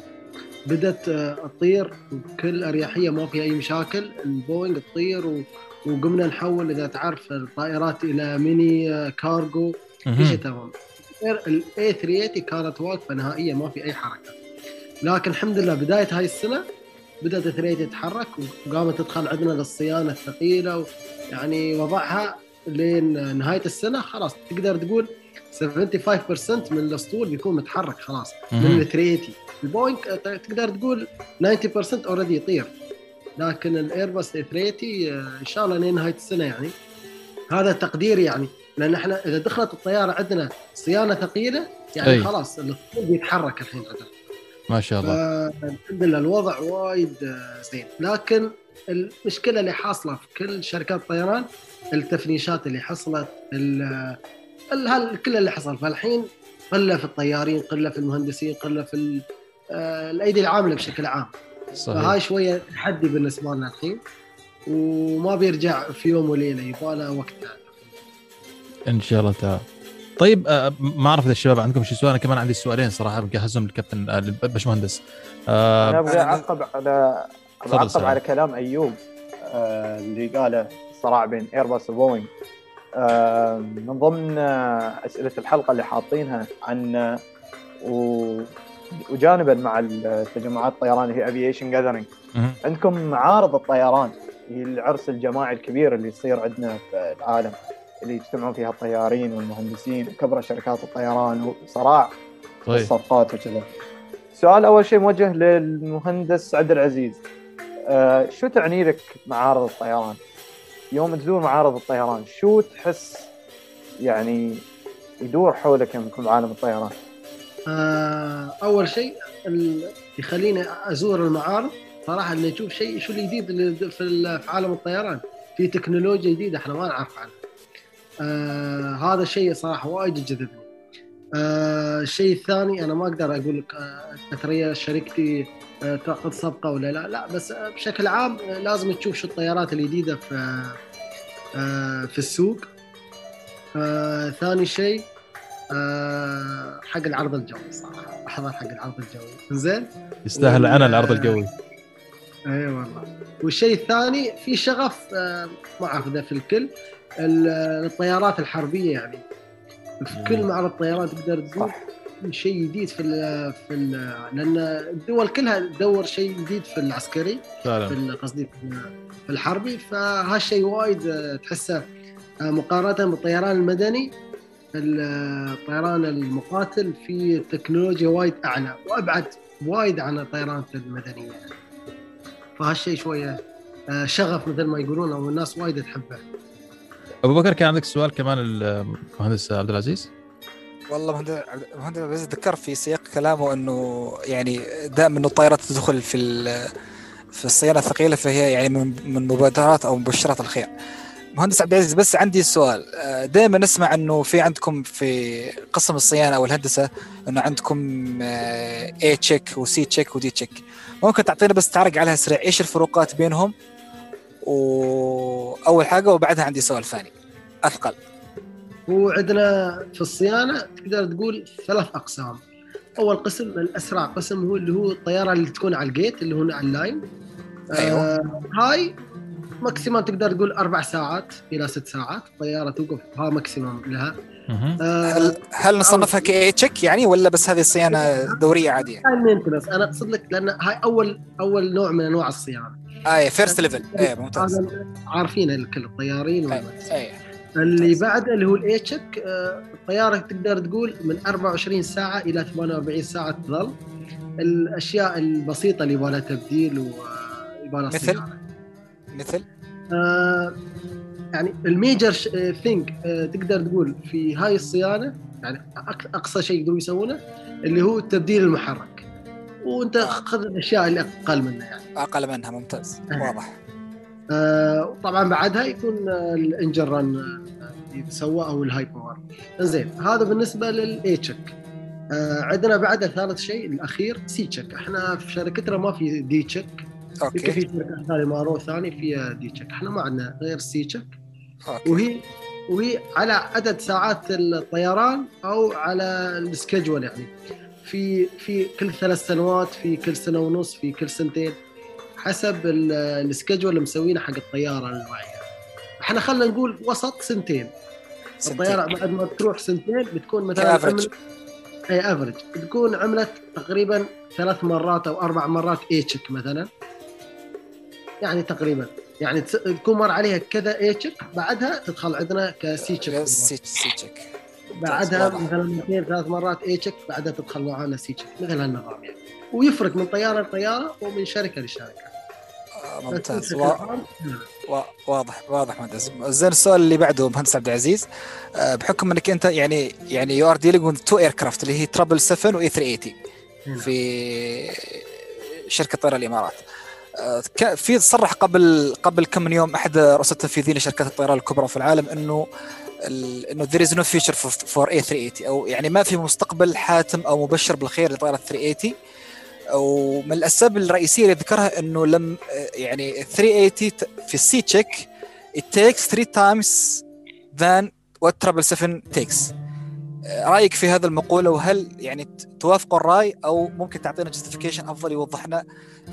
بدأت آه، تطير بكل أريحية ما في أي مشاكل. البوينغ تطير و- وقمنا نحول إذا تعرف الطائرات إلى mini cargo. كل شيء تمام ال A380 كانت واقفة نهائيا ما في أي حركة. لكن الحمد لله بداية هاي السنة بدأت 380 تتحرك وقامت تدخل عندنا للصيانة الثقيلة يعني وضعها لين نهاية السنة خلاص. تقدر تقول 75% من الأسطول بيكون متحرك خلاص من. ال 380 البوينغ ت- تقدر تقول 90% already يطير. لكن الايرباص 380 آه، إن شاء الله لين نهاية السنة يعني. هذا تقدير يعني لأن إحنا إذا دخلت الطيارة عندنا صيانة ثقيلة يعني أي. خلاص الاسطول بيتحرك الحين عندنا. ما شاء الله. فالحمد لله الوضع وايد آه، زين. لكن المشكلة اللي حاصلة في كل شركات الطيران التفنيشات اللي حصلت ال- كل اللي حصل. فالحين قلة في الطيارين قلة في المهندسين قلة في آه، الأيدي العاملة بشكل عام. صحيح. فهاي شوية تحدي بالنسبة لنا الحين وما بيرجع في يوم وليلة يبغى له وقت. إن شاء الله تعالى طيب آه، ما أعرف إذا الشباب عندكم شي سؤال أنا كمان عندي سؤالين صراحة مجهزهم للكابتن آه، للباشمهندس آه، أنا أبغى أعقب على أعقب. على كلام أيوب آه، اللي قاله الصراع بين ايرباص وبوينغ آه، من ضمن آه، أسئلة الحلقة اللي حاطينها عن آه، و- وجانبا مع التجمعات الطيران اللي هي aviation gathering مهم. عندكم معارض الطيران هي العرس الجماعي الكبير اللي يصير عندنا في العالم اللي يجتمعون فيها الطيارين والمهندسين وكبرى شركات الطيران وصراع طيب. الصفقات وكذا. السؤال أول شيء موجه للمهندس عبد العزيز. آه شو تعني لك معارض الطيران؟ يوم تزور معارض الطيران شو تحس يعني يدور حولك يوم تكون بعالم الطيران؟ أول شيء يخليني أزور المعارض. صراحة إني أشوف شيء شو الجديد في ال- في عالم الطيران. في تكنولوجيا جديدة إحنا ما نعرف عنها. آه هذا الشيء صراحة وايد جذبني آه الشيء الثاني أنا ما أقدر أقول لك آه ترى شركتي آه تأخذ صفقة ولا لا. لا بس آه بشكل عام آه لازم تشوف شو الطيارات الجديدة في آه في السوق. آه ثاني شيء آه حق العرض الجوي صراحة. احضر حق العرض الجوي. زين يستاهل وال- أنا العرض القوي إي والله. والشيء الثاني في شغف آه، ما أعرف إذا في الكل ال- الطيارات الحربية يعني. في كل. معرض طيارات تقدر تقول صح. شيء جديد في ال في ال لأن الدول كلها تدور شيء جديد في العسكري في فعلا ال- قصدي في في الحربي. فهالشيء وايد آه، تحسه آه، مقارنة بالطيران المدني. ال- الطيران المقاتل في تكنولوجيا وايد أعلى وأبعد وايد عن الطيران المدنية. فهالشيء شوية آه، شغف مثل ما يقولون أو الناس وايد تحبه. أبو بكر كان عندك سؤال كمان المهندس عبد العزيز؟ والله مهندس مهندس عبد العزيز ذكر في سياق كلامه إنه يعني دائما إنه الطائرات تدخل في ال- في الصيانه الثقيلة فهي يعني من من مبادرات أو مبشرات الخير. مهندس عبد العزيز بس عندي سؤال. دائما نسمع إنه في عندكم في قسم الصيانة أو الهندسة إنه عندكم A check و C check و D check ممكن تعطينا بس تعرج عليها سريع إيش الفروقات بينهم؟ وأول حاجة وبعدها عندي سؤال ثاني. أثقل. وعندنا في الصيانة تقدر تقول ثلاث أقسام. أول قسم الأسرع قسم هو اللي هو الطيارة اللي تكون على ال gate اللي هو على ال line أيوة. آه هاي maximum تقدر تقول أربع ساعات إلى ست ساعات. الطياره توقف ها maximum لها. آه هل هل نصنفها ك A check يعني ولا بس هذه الصيانة دورية عادية؟ هاي ال maintenance أنا أقصد لك لأن هاي اول أول نوع من أنواع الصيانة. اي first level اي ممتاز. هذا عارفينه الكل الطيارين اي. اي اللي بعده اللي هو ال A check الطيارة تقدر تقول من 24 ساعة إلى 48 ساعة تظل الأشياء البسيطة اللي يبغى لها تبديل ويبغى لها مثل؟ صيانة. مثل؟ آه يعني ال major thing تقدر تقول في هاي الصيانة يعني أقصى شيء يقدروا يسوونه اللي هو تبديل المحرك. وأنت آه. خذ الأشياء اللي أقل منها يعني. أقل منها ممتاز. واضح. آه، طبعا بعدها يكون آه، ال engine run آه، يتسوى أو ال high power زين هذا بالنسبة لل A check آه، عندنا بعد ثالث شيء الأخير C check إحنا في شركتنا ما في D check يمكن في okay شركات ثانية مارو ثاني فيها D check إحنا ما عندنا غير C check okay. وهي وهي على عدد ساعات الطيران أو على ال schedule يعني. في في كل ثلاث سنوات في كل سنة ونص في كل سنتين حسب ال- ال schedule اللي مسوينه حق الطيارة المعينه إحنا خلينا نقول وسط سنتين. الطيارة سنتين بعد ما تروح سنتين بتكون مثلا أي average بتكون عملت تقريبا ثلاث مرات أو أربع مرات A check مثلا. يعني تقريبا. يعني تكون مر عليها كذا A check بعدها تدخل عندنا ك C check C check بعدها. مثلا اثنين ثلاث مرات A check بعدها تدخل معانا C check مثل هالنظام يعني. ويفرق من طيارة لطيارة ومن شركة لشركة. آه، ممتاز. نعم. وا- واضح واضح مهندس زين السؤال اللي بعده مهندس عبد العزيز. آه، بحكم إنك أنت يعني يعني you are dealing with two aircraft اللي هي triple 7 و A380 نعم. في شركة طيران الإمارات. في صرح قبل قبل كم من يوم أحد رؤساء التنفيذيين لشركات الطيران الكبرى في العالم إنه إنه there is no future for, for A380 أو يعني ما في مستقبل حاسم أو مبشر بالخير لطائره 380 ومن الأسباب الرئيسية اللي ذكرها إنه لم يعني 380 ت- في ال C check it takes three times than what 777 takes. آه، رأيك في هذا المقولة وهل يعني ت- توافقوا الرأي أو ممكن تعطينا justification أفضل يوضح لنا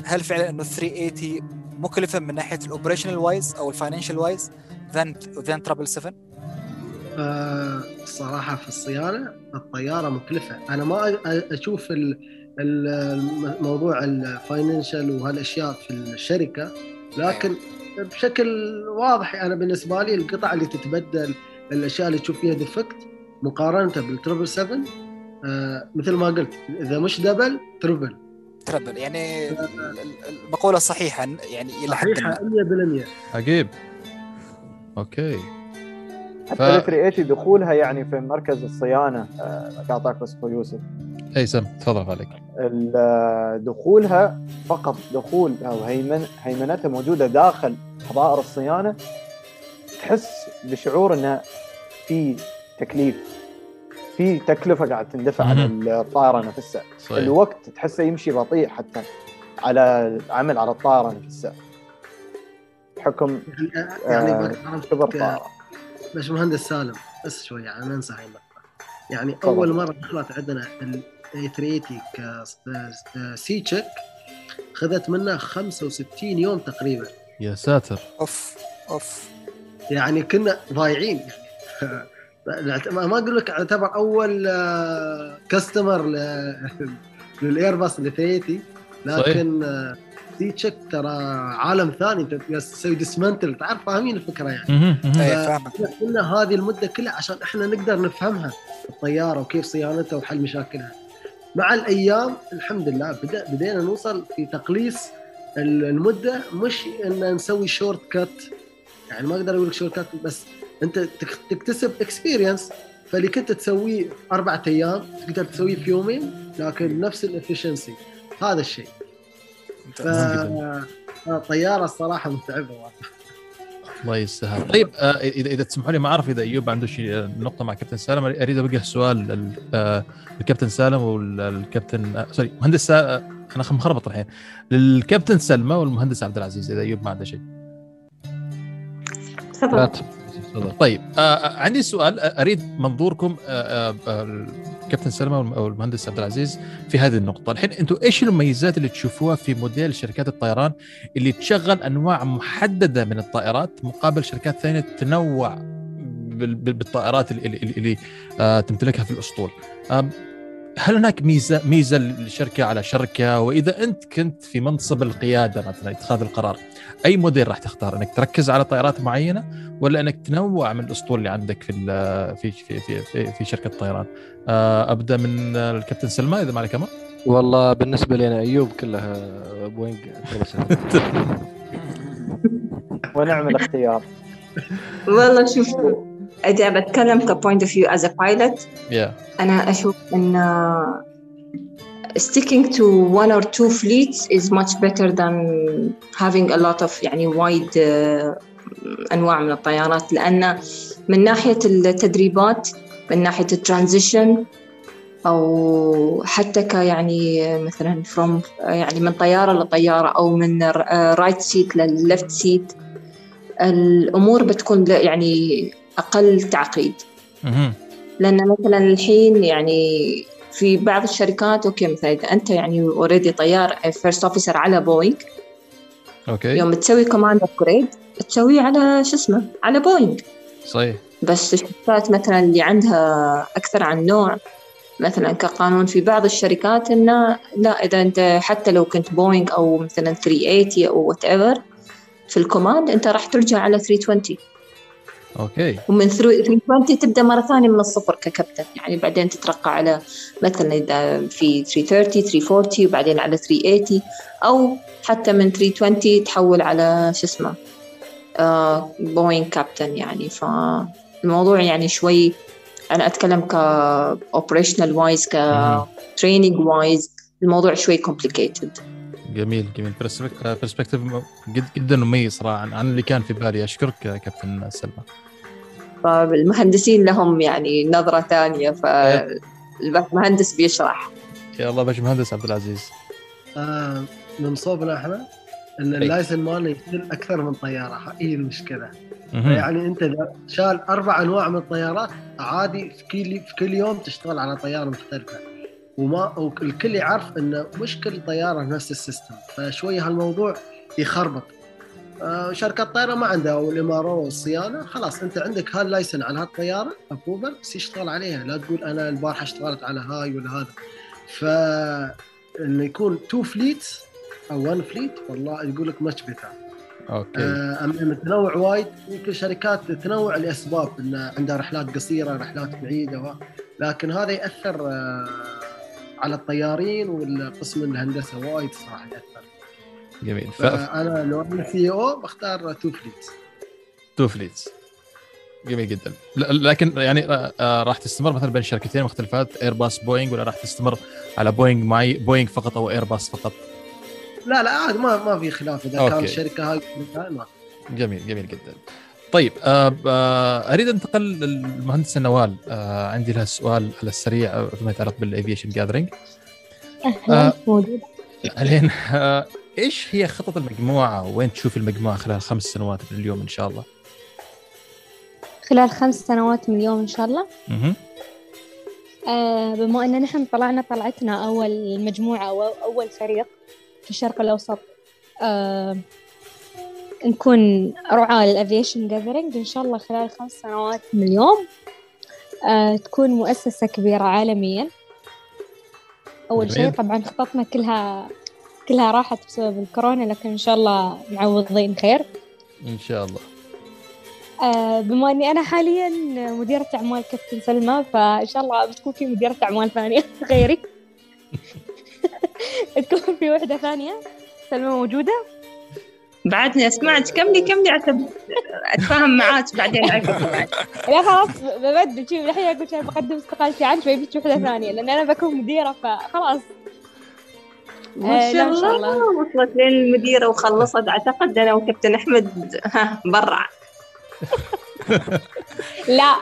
هل فعلا إنه 380 مكلفة من ناحية ال operational wise أو ال financial wise than than 777 آه، الصراحة في الصيانة الطيارة مكلفة. أنا ما أ- أشوف ال- ال- موضوع ال financial وهالأشياء في الشركة لكن بشكل واضح أنا بالنسبة لي القطع اللي تتبدل الأشياء اللي تشوف فيها defect مقارنة بال triple 7 آه، مثل ما قلت إذا مش double triple. triple يعني ال- ال- المقولة صحيحة يعني إلى حد ما. 100% عجيب. أوكي. حتى ف- ال 380 دخولها يعني في مركز الصيانة آه، قاطعك بس أخوي يوسف. اي سم تفضل عليك آه، دخولها فقط دخول أو هيمن هيمنتها موجودة داخل حظائر الصيانة تحس بشعور انه في تكليف. في تكلفة قاعد تندفع على. الطائرة نفسها. صحيح. الوقت تحسه يمشي بطيء حتى على العمل على الطائرة نفسها. بحكم يعني آه، بك- كبر ك- طائره باش مهندس سالم بس شوي يعني ننسى هاي النقطة. يعني تفضل. أول مرة دخلت عندنا ال A380 ك C check خذت منا 65 يوم تقريبا. يا ساتر. أوف أوف. يعني كنا ضايعين. يعني ما ما أقول لك اعتبر أول customer للايرباص ال 380 لكن آه، C check ترى عالم ثاني انت تسوي dismantle تعرف فاهمين الفكرة يعني. فاهمك قلنا هذه المدة كلها عشان إحنا نقدر نفهمها الطيارة وكيف صيانتها وحل مشاكلها. مع الأيام الحمد لله بدا بدينا نوصل في تقليص ال- المدة مش إن نسوي short cut يعني ما أقدر أقول لك short cut بس انت تك- تكتسب experience فاللي كنت تسويه أربعة أيام تقدر تسويه في يومين لكن نفس ال efficiency هذا الشيء. ممتاز. فالطياره الصراحة متعبة والله. الله يسهل طيب آه، اذا إذا تسمحوا لي ما أعرف إذا أيوب عنده شيء آه، نقطة مع كابتن سالم أريد أوجه سؤال لل- آه، للكابتن سالم والكابتن آه، sorry مهندس. آه، أنا مخربط الحين للكابتن سلمان والمهندس عبد العزيز إذا أيوب ما عنده شيء تفضل طيب آه، آه، عندي سؤال آه، أريد منظوركم آه، آه، آه، الكابتن سلمى أو المهندس عبد العزيز في هذه النقطة. الحين أنتم إيش المميزات اللي تشوفوها في موديل شركات الطيران اللي تشغل أنواع محددة من الطائرات مقابل شركات ثانية تنوع بال- بال- بالطائرات اللي, اللي, اللي تمتلكها في الأسطول؟ هل هناك ميزه ميزة للشركه على شركة؟ وإذا أنت كنت في منصب القيادة مثلا اتخاذ القرار أي موديل راح تختار؟ إنك تركز على طائرات معينة ولا إنك تنوع من الأسطول اللي عندك في ال- في في في في, في شركة الطيران؟ آه، أبدأ من الكابتن سلمان إذا ما عليك أمر والله بالنسبة لي أنا أيوب كلها بوينج ونعم الاختيار والله شوف إذا بتكلم ك point of view as a pilot يا أنا أشوف إن sticking to one or two fleets is much better than having a lot of يعني wide uh, أنواع من الطيارات. لأن من ناحية التدريبات من ناحية ال transition أو حتى كيعني مثلا from يعني من طيارة لطيارة أو من right seat لل left seat الأمور بتكون يعني أقل تعقيد. لأن مثلا الحين يعني في بعض الشركات أوكي مثلا اذا أنت يعني already طيار first officer على بوينغ أوكي. يوم تسوي command upgrade تسويه على شو اسمه؟ على بوينغ صحيح. بس الشركات مثلا اللي عندها أكثر عن نوع مثلا كقانون في بعض الشركات انه لا إذا أنت حتى لو كنت بوينغ أو مثلا 380 أو whatever في ال command أنت راح ترجع على 320 أوكي. ومن 320 تبدأ مرة ثانية من الصفر ككابتن. يعني بعدين تترقى على مثلا إذا في 330 340 وبعدين على 380 أو حتى من 320 تحول على شو اسمه آه بوينغ كابتن يعني. فالموضوع يعني شوي أنا أتكلم ك operational wise ك wise الموضوع شوي complicated. جميل جميل. perspective جد جدا مميز صراحة عن اللي كان في بالي. أشكرك كابتن سلمى. فالمهندسين لهم يعني نظرة ثانية فالمهندس بيشرح. يلا باش مهندس عبد العزيز. آه من صوبنا إحنا إن ال license مالنا يشيل أكثر من طيارة. هي المشكلة؟ مهم. يعني أنت إذا شال أربع أنواع من الطيارات عادي في كل في كل يوم تشتغل على طيارة مختلفة. وما والكل يعرف انه مش كل طيارة نفس ال system. فشويه هالموضوع يخربط. آه، شركات طيران ما عندها أو ال MRO والصيانة. خلاص أنت عندك هال license على هالطيارة approval بس يشتغل عليها. لا تقول أنا البارحة اشتغلت على هاي ولا هذا. ف انه يكون two fleet أو one fleet والله يقول لك much better أوكي. آه، أما التنوع وايد يمكن شركات تنوع لأسباب إن عندها رحلات قصيرة رحلات بعيدة و... لكن هذا يأثر آه، على الطيارين والقسم الهندسة وايد صراحة يأثر. جميل. ف... فأنا لو أنا CEO بختار two fleet two fleets. جميل جدا. لكن يعني آه، آه، راح تستمر مثلا بين شركتين مختلفات ايرباص بوينغ ولا راح تستمر على بوينغ معي بوينغ فقط أو ايرباص فقط؟ لا لا عاد ما ما في خلاف. إذا. كان الشركة هاي ما جميل جميل جدا. طيب آه آه أريد انتقل للمهندسه نوال آه عندي لها سؤال على السريع فيما يتعلق بال Aviation Gathering أهلا. موجود الين آه إيش هي خطط المجموعة وين تشوف المجموعة خلال خمس سنوات من اليوم إن شاء الله؟ خلال خمس سنوات من اليوم إن شاء الله. آه بما أن نحن طلعنا طلعتنا أول مجموعة أو أول فريق في الشرق الأوسط آه نكون رعاة للأفيشن جاذرينج إن شاء الله خلال خمس سنوات من اليوم. آه تكون مؤسسة كبيرة عالميا. أول شيء. طبعا خططنا كلها كلها راحت بسبب الكورونا لكن إن شاء الله معوضين خير. إن شاء الله. آه، بما إني أنا حاليا مديرة أعمال كابتن سلمى فإن شاء الله بتكون في مديرة أعمال ثانية غيري. تكون في وحدة ثانية. سلمى موجودة؟ بعدني أسمعك. كملي كملي عشان أتفاهم معاك بعدين. معاك. لا خلاص ببدل شوف الحين أقول شيء بقدم استقالتي عنك فيبيك وحدة ثانية لأن أنا بكون مديرة فخلاص. ما آه، شاء الله. وصلت للمديرة وخلصت أعتقد أنا وكابتن أحمد ها برع لا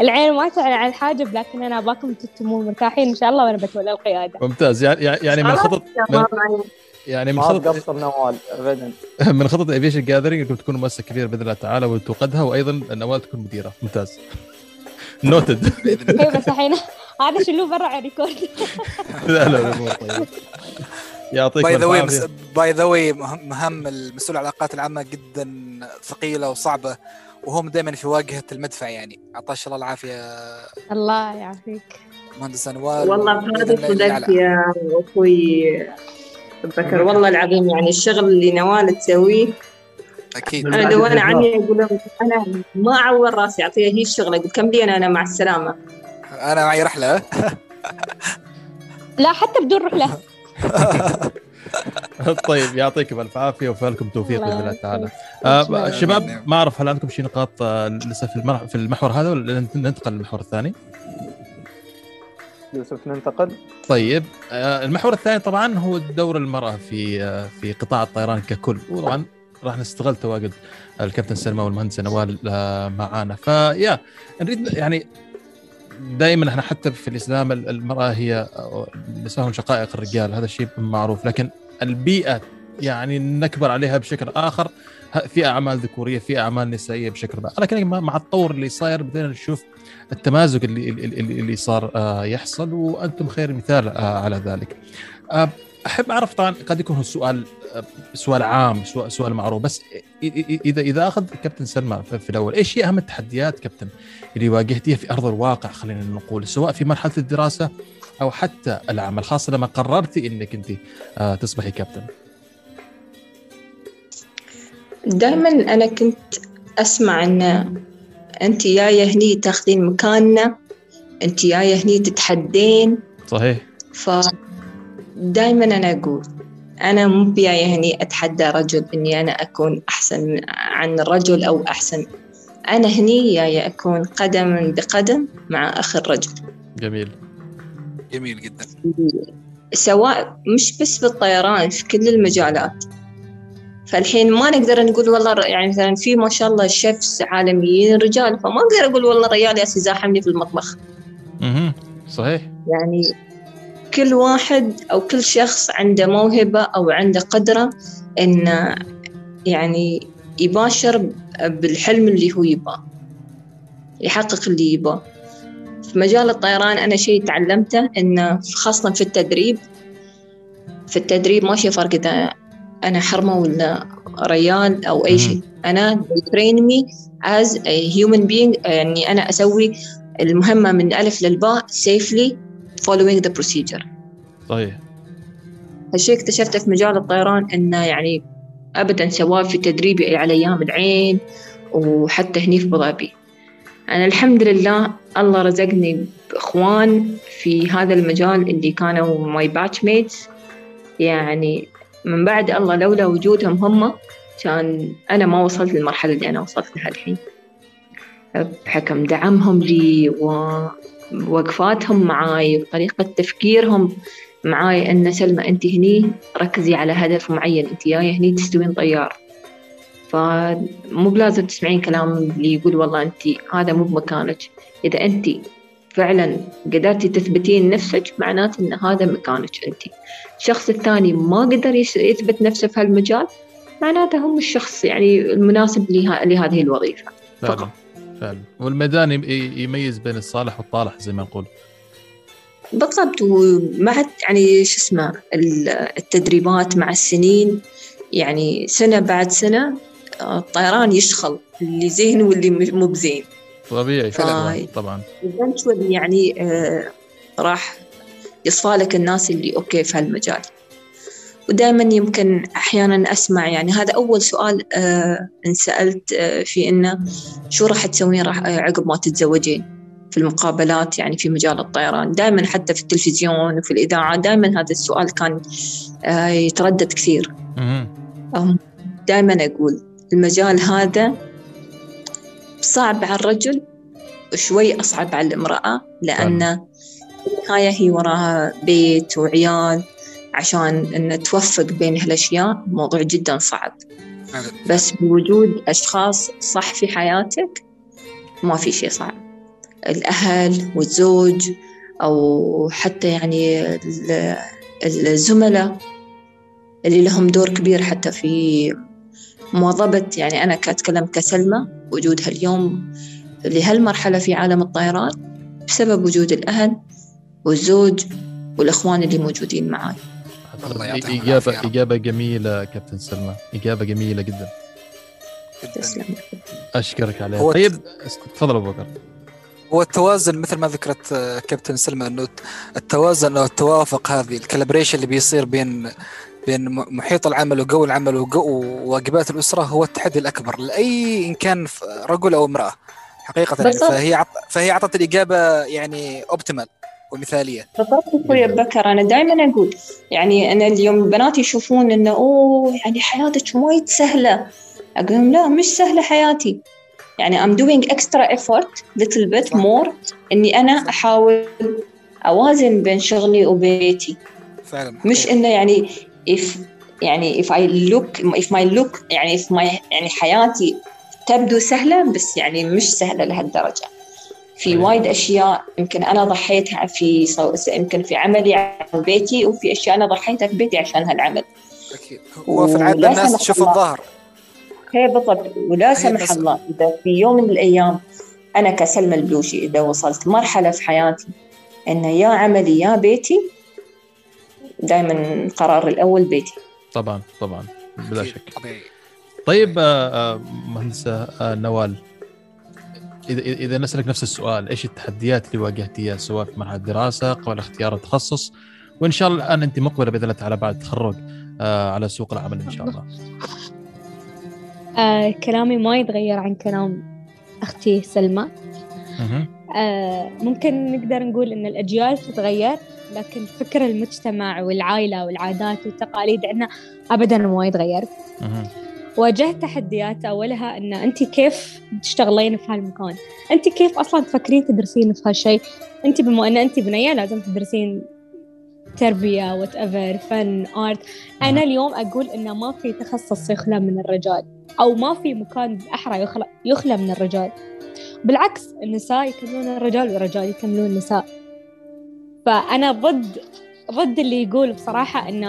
العين ما تعلن عن الحاجب لكن أنا اباكم تتمون مرتاحين إن شاء الله وأنا بتولى القيادة. ممتاز. يعني يعني من خطط من. يعني من ما خطط تقصر نوال ابدا. من خطط Aviation Gathering أنكم تكونوا مؤسسة كبيرة بإذن الله تعالى وتوقدها وأيضا نوال تكون مديرة. ممتاز. noted بإذن الله. أيوه بس الحين هذا شلوه برا على ال record. لا لا الأمور طيبة. يعطيك by the way by the way مهام المسؤول عن العلاقات العامة جدا ثقيلة وصعبة وهم دائما في واجهة المدفع يعني. عطاش الله العافية. الله يعافيك. مهندس أنوار والله الله صدقت. يا أخوي. بكر والله العظيم يعني الشغل اللي نوال تسويه أكيد. أنا لو أنا عني أقول لهم أنا ما اعور راسي أعطيها هي الشغل أقول كملي أنا؟ أنا مع السلامة. أنا معي رحلة. لا حتى بدون رحلة. طيب يعطيكم ألف عافية وفالكم توفيق بإذن الله تعالى. آه. شباب ما أعرف هل عندكم شي نقاط آه، لسه في المحور هذا ولا ننتقل للمحور الثاني؟ يوسف ننتقل. طيب آه، المحور الثاني طبعا هو دور المرأة في آه، في قطاع الطيران ككل. وطبعا راح نستغل تواجد الكابتن سلمى والمهندسه نوال آه، معانا. فيا نريد يعني دائما إحنا حتى في الإسلام المرأة هي نساء شقائق الرجال. هذا الشيء معروف. لكن البيئة يعني نكبر عليها بشكل آخر في أعمال ذكورية في أعمال نسائية بشكل ما. لكن مع التطور اللي صاير بدينا نشوف التمازج اللي اللي, اللي صار آه، يحصل وأنتم خير مثال آه، على ذلك. آه، أحب أعرف طبعا قد يكون السؤال سؤال عام سؤال معروف بس اذا إذا أخذ كابتن سلمى في الأول إيش هي أهم التحديات كابتن اللي واجهتيها في أرض الواقع خلينا نقول سواء في مرحلة الدراسة أو حتى العمل خاصة لما قررتي إنك أنت تصبحي كابتن. دائما أنا كنت أسمع إن أنت جاية هني تاخذين مكاننا أنت جاية هني تتحدين. صحيح. ف دائما أنا أقول أنا مو جاية هني أتحدى رجل إني أنا أكون أحسن عن الرجل أو أحسن. أنا هني جاية أكون قدم بقدم مع أخ الرجل. جميل. جميل جدا. سواء مش بس بالطيران في كل المجالات. فالحين ما نقدر نقول والله يعني مثلا في ما شاء الله شيفs عالميين رجال فما أقدر أقول والله ريال ياسي زاحمني في المطبخ. أها صحيح. يعني كل واحد أو كل شخص عنده موهبة أو عنده قدرة إنه يعني يباشر بالحلم اللي هو يباه يحقق اللي يباه في مجال الطيران أنا شيء تعلمته إنه خاصة في التدريب في التدريب ماشي فرق إذا أنا حرمة ولا ريال أو أي مم. شيء أنا they train me as a human being. يعني أنا أسوي المهمة من الألف للباء safely following the procedure. صحيح هالشيء اكتشفته في مجال الطيران إنه يعني ابدا سواء في تدريبي على أيام العين وحتى هني في ابوظبي أنا الحمد لله الله رزقني بإخوان في هذا المجال اللي كانوا my batch mates يعني من بعد الله لولا وجودهم هم كان أنا ما وصلت للمرحلة اللي أنا وصلت لها الحين. بحكم دعمهم لي ووقفاتهم معاي وطريقة تفكيرهم معاي إن سلمى أنت هني ركزي على هدف معين أنت جاية هني تستوين طيار. فمو بلازم تسمعين كلام اللي يقول والله أنت هذا مو بمكانك. إذا أنت فعلا قدرتي تثبتين نفسك معناته إن هذا مكانك انت. الشخص الثاني ما قدر يثبت نفسه في هالمجال معناته هم الشخص يعني المناسب له- لهذه الوظيفة. فعلا فقط. فعلا. والميدان يم- يميز بين الصالح والطالح زي ما نقول. بالضبط ومع يعني شو اسمه ال- التدريبات مع السنين يعني سنة بعد سنة آه، الطيران يشخل اللي زين واللي مو بزين. طبيعي. طبعا فاي. طبعا. يعني آه، راح يصفى لك الناس اللي أوكي في هالمجال. ودائما يمكن أحيانا أسمع يعني هذا أول سؤال آه، انسألت آه، في إنه شو راح تسوين؟ راح آه، عقب ما تتزوجين في المقابلات يعني في مجال الطيران. دائما حتى في التلفزيون وفي الإذاعة دائما هذا السؤال كان آه، يتردد كثير. دائما أقول المجال هذا صعب على الرجل وشوي أصعب على الامرأة لأن النهاية هي وراها بيت وعيال عشان أن توفق بين هالأشياء موضوع جدا صعب. فعلاً. بس بوجود أشخاص صح في حياتك ما في شيء صعب. الأهل والزوج أو حتى يعني ال- الزملاء اللي لهم دور كبير حتى في مواظبة يعني أنا كأتكلم كسلمى وجودها اليوم لهالمرحلة في عالم الطيران بسبب وجود الأهل والزوج والإخوان اللي موجودين معاي. الله إجابة. إجابة جميلة كابتن سلمى. إجابة جميلة جدا. تسلم أشكرك عليها. هو- طيب تفضل أبو بكر. هو التوازن مثل ما ذكرت آه، كابتن سلمى إنه التوازن أو التوافق هذه ال calibration اللي بيصير بين بين محيط العمل وجو العمل وجو وواجبات الأسرة هو التحدي الأكبر لأي إن كان رجل أو امرأة. حقيقة يعني. فهي عط... فهي أعطت الإجابة يعني optimal ومثالية. بالضبط أخوي بكر أنا دائما أقول يعني أنا اليوم البنات يشوفون إنه أوه يعني حياتك وايد سهلة. أقول لهم لا مش سهلة حياتي. يعني I'm doing extra effort little bit more إني أنا أحاول أوازن بين شغلي وبيتي. فعلا مش. إنه يعني if يعني if I look if my look يعني if my يعني حياتي تبدو سهلة بس يعني مش سهلة لهالدرجة. في أيوة. وايد أشياء يمكن أنا ضحيتها في صو... يمكن في عملي عشان بيتي وفي أشياء أنا ضحيتها في بيتي عشان هالعمل. أكيد. هو في العادة ولا الناس تشوف. الظاهر. هي بالضبط. ولا سمح الله. إذا في يوم من الأيام أنا كسلمى البلوشي إذا وصلت مرحلة في حياتي إنه يا عملي يا بيتي دائما القرار الأول بيتي. طبعا طبعا بلا شك. طبيعي طيب آه، آه، مهندسة آه، نوال إذا إذا نسألك نفس السؤال إيش التحديات اللي واجهتيها سواء في مرحلة الدراسة قبل اختيار التخصص؟ وإن شاء الله الآن أنت مقبلة بإذن الله تعالى بعد التخرج على سوق العمل إن شاء الله. آه كلامي ما يتغير عن كلام أختي سلمى. آه ممكن نقدر نقول إن الأجيال تتغير. لكن فكر المجتمع والعائلة والعادات والتقاليد عندنا أبدا ما يتغير. واجهت تحديات أولها إن أنت كيف تشتغلين في هالمكان؟ أنت كيف أصلا تفكرين تدرسين في هالشيء؟ أنت بما أن أنت بنية لازم تدرسين تربية whatever فن art أنا اليوم أقول انه ما في تخصص يخلى من الرجال أو ما في مكان بالاحرى يخلى يخلى من الرجال. بالعكس النساء يكملون الرجال والرجال يكملون النساء. فأنا ضد ضد اللي يقول بصراحة إن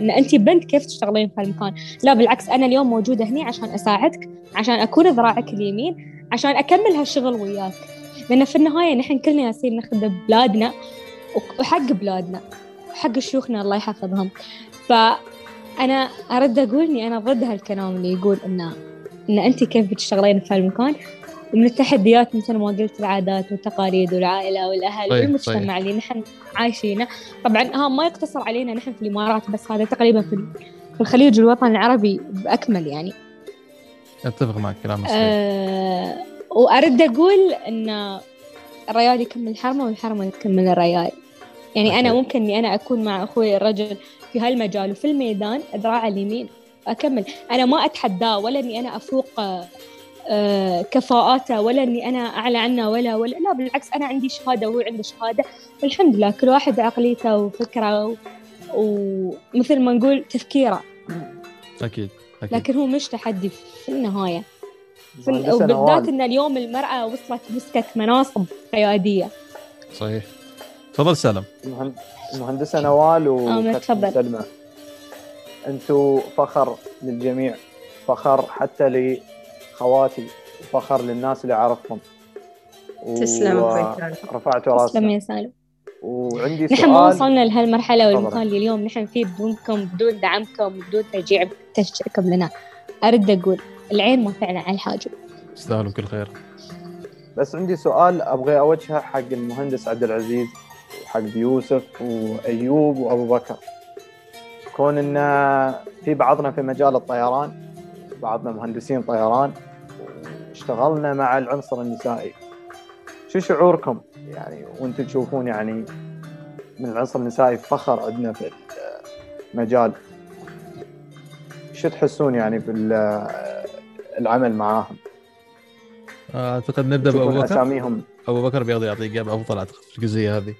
إن أنت بنت كيف تشتغلين في هالمكان، لا بالعكس أنا اليوم موجودة هني عشان أساعدك، عشان أكون ذراعك اليمين، عشان أكمل هالشغل وياك، لأن في النهاية نحن كلنا ياسين نخدم بلادنا وحق بلادنا وحق شيوخنا الله يحفظهم، فأنا أرد أقول إني أنا ضد هالكلام اللي يقول إن إن أنت كيف بتشتغلين في هالمكان، ومن التحديات مثل ما قلت العادات والتقاليد والعائلة والأهل صحيح، والمجتمع صحيح. اللي نحن عايشينه. طبعا ها ما يقتصر علينا نحن في الإمارات بس هذا تقريبا في الخليج والوطن العربي بأكمل يعني. أتفق معك كلام أه وأرد أقول إن الرجال يكمل حرمه والحرمة يكمل الرجال يعني أنا أكيد. ممكن إني أنا أكون مع أخوي الرجل في هالمجال وفي الميدان ذراع اليمين أكمل. أنا ما أتحداه ولا إني أنا أفوق كفاءاته ولا إني أنا أعلى عنه ولا ولا. لا بالعكس أنا عندي شهادة وهو عنده شهادة. والحمد لله كل واحد عقليته وفكره و- ومثل ما نقول تفكيره. أكيد أكيد. لكن هو مش تحدي في النهاية. في وبالذات إن اليوم المرأة وصلت مسكت مناصب قيادية صحيح. تفضل سلام المهن- المهندسة نوال آمين، وكابتن تفضل. سلمى. أنتوا فخر للجميع. فخر حتى لخواتي فخر للناس اللي أعرفهم. تسلم و- أخوي. رفعتوا تسلم يا سالم. وعندي نحن ما سؤال. وصلنا لهالمرحلة. والمكان اللي اليوم نحن فيه بدونكم بدون دعمكم بدون تشجيع تشجيعكم لنا. أرد أقول العين ما تعلى على الحاجب. تستاهلوا كل خير. بس عندي سؤال. أبغى أوجهه حق المهندس عبد العزيز وحق يوسف وأيوب وأبو بكر. كون إن في بعضنا في مجال الطيران بعضنا مهندسين طيران اشتغلنا مع العنصر النسائي. شو شعوركم؟ يعني وأنتم تشوفون يعني من العنصر النسائي فخر عندنا في المجال. شو تحسون يعني في ال- العمل معاهم؟ أعتقد نبدأ بأبو بكر؟ أساميهم؟ أبو بكر بيقدر يعطي اجابه افضل أعتقد في الجزئية هذه.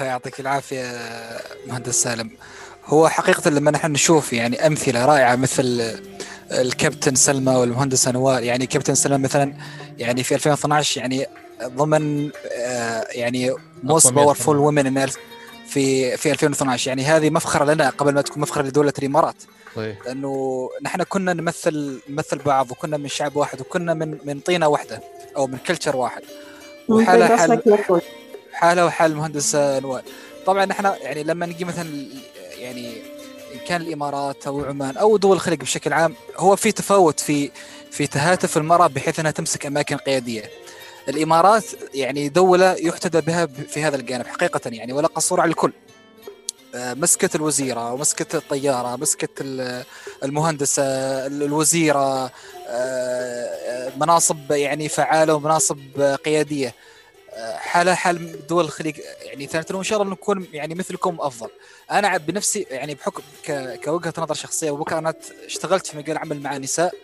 يعطيك العافية مهندس سالم. هو حقيقة لما نحن نشوف يعني أمثلة رائعة مثل الكابتن سلمى والمهندسه نوال يعني كابتن سلمى مثلا يعني في 2012 يعني ضمن آه، يعني most أقوى 100 powerful. women في في 2012 يعني هذه مفخرة لنا قبل ما تكون مفخرة لدولة الإمارات. صحيح لأنه نحن كنا نمثل نمثل بعض وكنا من شعب واحد وكنا من من طينة واحدة أو من culture واحد. وحالة حال حاله وحال المهندس نوال طبعا نحن يعني لما نجي مثلا كان الامارات أو عمان أو دول الخليج بشكل عام هو في تفاوت في في تهاتف المرأة بحيث إنها تمسك أماكن قيادية. الإمارات يعني دولة يحتذى بها في هذا الجانب حقيقة يعني ولا قصور على الكل. آه، مسكت الوزيرة ومسكت الطيارة مسكت ال- المهندسة ال- الوزيرة آه، آه، مناصب يعني فعالة ومناصب آه، قياديه حالة حال دول الخليج يعني ثانية وان شاء الله نكون يعني مثلكم أفضل. أنا بنفسي يعني بحكم ك- كوجهة نظر شخصية وبكره أنا اشتغلت في مجال عمل مع نساء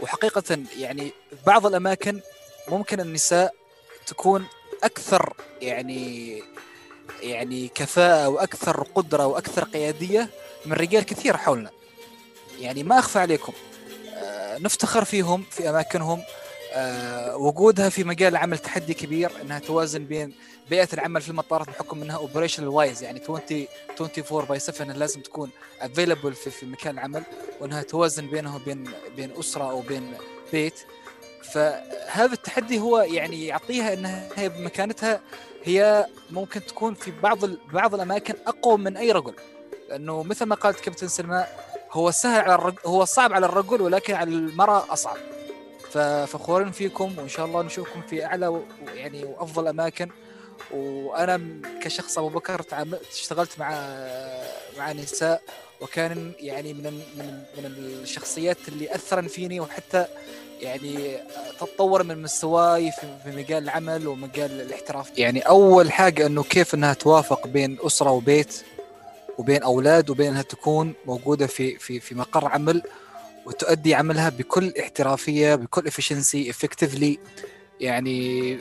وحقيقة يعني بعض الأماكن ممكن النساء تكون أكثر يعني يعني كفاءة وأكثر قدرة وأكثر قيادية من رجال كثير حولنا. يعني ما أخفى عليكم آه، نفتخر فيهم في أماكنهم وجودها في مجال العمل تحدي كبير إنها توازن بين بيئة العمل في المطارات بحكم إنها operational wise يعني 20 24 by 7 لازم تكون available في, في مكان العمل وإنها توازن بينه وبين بين أسرة أو بين بيت. فهذا التحدي هو يعني يعطيها انها هي بمكانتها هي ممكن تكون في بعض بعض الأماكن أقوى من أي رجل. لأنه مثل ما قالت كابتن سلمى هو سهل على الرجل هو صعب على الرجل ولكن على المرأة أصعب. ففخورين فيكم وإن شاء الله نشوفكم في أعلى يعني وأفضل أماكن. وأنا كشخص أبو بكر اشتغلت مع مع نساء وكان يعني من من من الشخصيات اللي أثرن فيني وحتى يعني تطور من مستواي في مجال العمل ومجال الاحتراف. يعني أول حاجة إنه كيف إنها توافق بين أسرة وبيت وبين أولاد وبين إنها تكون موجودة في في في مقر عمل. وتؤدي عملها بكل احترافية بكل efficiency effectively يعني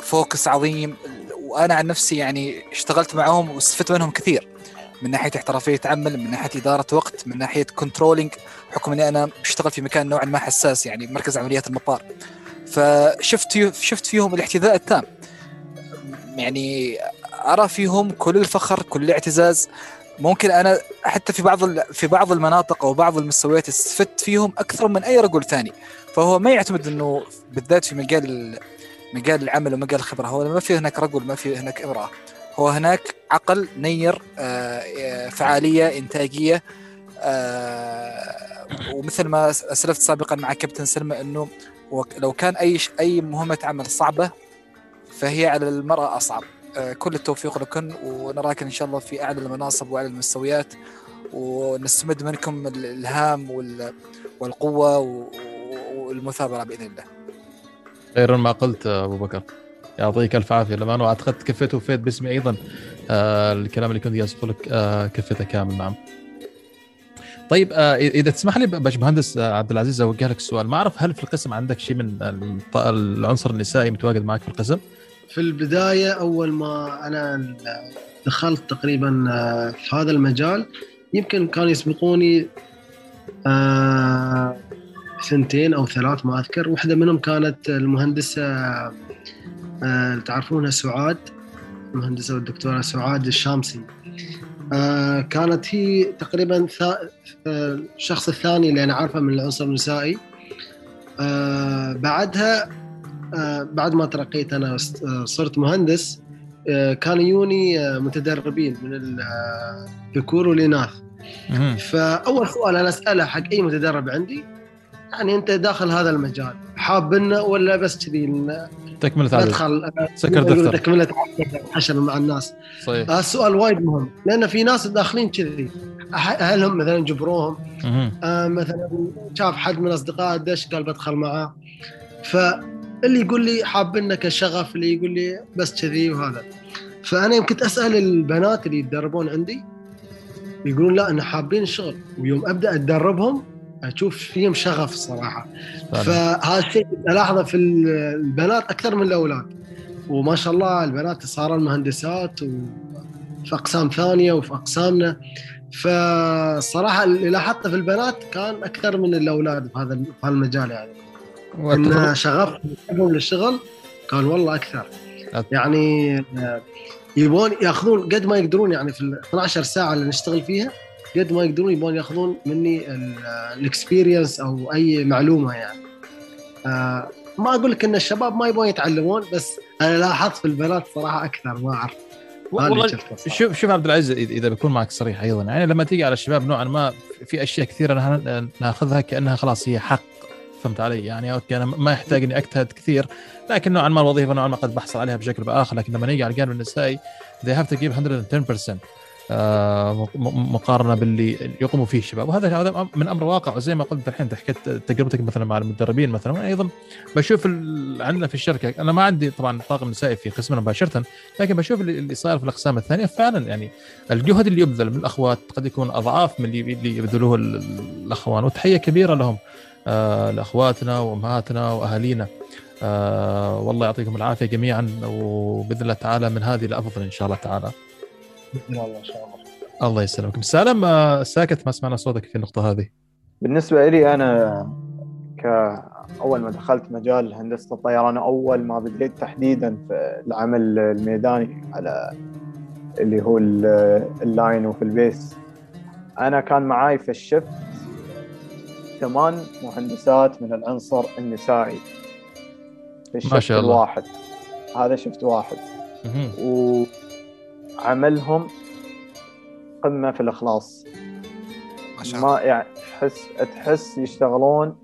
focus عظيم. وأنا عن نفسي يعني اشتغلت معهم واستفدت منهم كثير. من ناحية احترافية عمل من ناحية إدارة وقت من ناحية controlling بحكم إني أنا بشتغل في مكان نوعا ما حساس يعني مركز عمليات المطار. فشفت شفت فيهم الاحتذاء التام. يعني أرى فيهم كل الفخر كل الاعتزاز. ممكن أنا حتى في بعض في بعض المناطق أو بعض المستويات استفدت فيهم أكثر من أي رجل ثاني. فهو ما يعتمد إنه بالذات في مجال مجال العمل ومجال الخبرة هو ما في هناك رجل ما في هناك امرأة. هو هناك عقل نير آه، آه، فعالية إنتاجية آه، ومثل ما اسلفت سابقا مع كابتن سلمى إنه لو كان أي أي مهمة عمل صعبة فهي على المرأة أصعب. كل التوفيق لكم ونراكم إن شاء الله في أعلى المناصب وأعلى المستويات ونستمد منكم الإلهام وال- والقوة والمثابرة بإذن الله. خيرا ما قلت أبو بكر. يعطيك ألف عافية. لما أنا كفيت وفيت باسمي أيضا آه الكلام اللي كنت جالس لك آه كفيته كامل. نعم. طيب آه إذا تسمح لي باشمهندس آه، عبد العزيز أوجه لك السؤال. ما أعرف هل في القسم عندك شيء من العنصر النسائي متواجد معك في القسم؟ في البداية أول ما أنا دخلت تقريبا آه، في هذا المجال يمكن كانوا يسبقوني آه، سنتين أو ثلاث ما أذكر. واحدة منهم كانت المهندسة آه، تعرفونها سعاد المهندسة والدكتورة سعاد الشامسي. كانت هي تقريبا الشخص الثاني اللي أنا عارفه من العنصر النسائي. بعدها بعد ما ترقيت أنا آه، صرت مهندس آه، كانوا يوني آه، متدربين من الذكور والاناث. فأول سؤال أنا أسأله حق أي متدرب عندي يعني أنت داخل هذا المجال حابنا ولا بس كذي تكملة ندخل آه، سكر دفتر. تكملة حشر مع الناس. صحيح. هذا السؤال وايد مهم لأن في ناس داخلين كذي. أهلهم مثلا جبروهم. آه، مثلا شاف حد من اصدقائه دش قال بدخل معاه. فاللي يقول لي حابنا كشغف اللي يقول لي بس كذي وهذا. فأنا يمكن أسأل البنات اللي يتدربون عندي يقولون لا إحنا حابين الشغل ويوم أبدأ أتدربهم أشوف فيهم شغف صراحة. فهذا الشيء الاحظه في البنات أكثر من الأولاد. وما شاء الله البنات صاروا مهندسات وفي أقسام ثانية وفي أقسامنا. فالصراحه اللي لاحظته في البنات كان أكثر من الأولاد في هذا المجال يعني. إن شغفهم للشغل كان والله أكثر. يعني آه، يبون ياخذون قد ما يقدرون يعني في ال 12 ساعة اللي نشتغل فيها قد ما يقدرون يبون ياخذون مني الاكسبيرينس أو أي معلومة يعني. آه، ما أقول لك إن الشباب ما يبون يتعلمون بس أنا لاحظت في البنات صراحة أكثر ما أعرف. والله. شوف شوف عبد العزيز اذا بكون معك صريح أيضا. يعني لما تيجي على الشباب نوعا ما في أشياء كثيرة ناخذها كأنها خلاص هي حق. فهمت علي؟ يعني أوكي أنا ما يحتاج إني أجتهد كثير لكن نوعا ما الوظيفة نوعا ما قد بحصل عليها بشكل بآخر لكن لما نيجي على الجانب النسائي they have to give 110% آه، مقارنة باللي يقوموا فيه الشباب. وهذا هذا من أمر واقع وزي ما قلت الحين حكيت تجربتك مثلا مع المدربين مثلا وأنا أيضا بشوف عندنا في الشركة أنا ما عندي طبعا طاقم نسائي في قسمنا مباشره لكن بشوف اللي صاير في الأقسام الثانية فعلا يعني الجهد اللي يبذل من الأخوات قد يكون أضعاف من اللي يبذلوه ال- ال- الأخوان وتحية كبيرة لهم. لأخواتنا وأمهاتنا وأهالينا. آه والله يعطيكم العافية جميعا وبإذن الله تعالى من هذه لافضل إن شاء الله تعالى. بإذن الله إن شاء الله. الله يسلمك سالم آه ساكت ما سمعنا صوتك في النقطة هذه. بالنسبة لي أنا كأول ما دخلت مجال هندسة الطيران أول ما بديت تحديدا في العمل الميداني على اللي هو ال- ال line وفي ال base أنا كان معاي في ال shift ثمان مهندسات من العنصر النسائي. في ال shift شاء الله. الواحد هذا shift واحد. وعملهم قمة في الإخلاص. ما شاء الله. ما يعني تحس تحس يشتغلون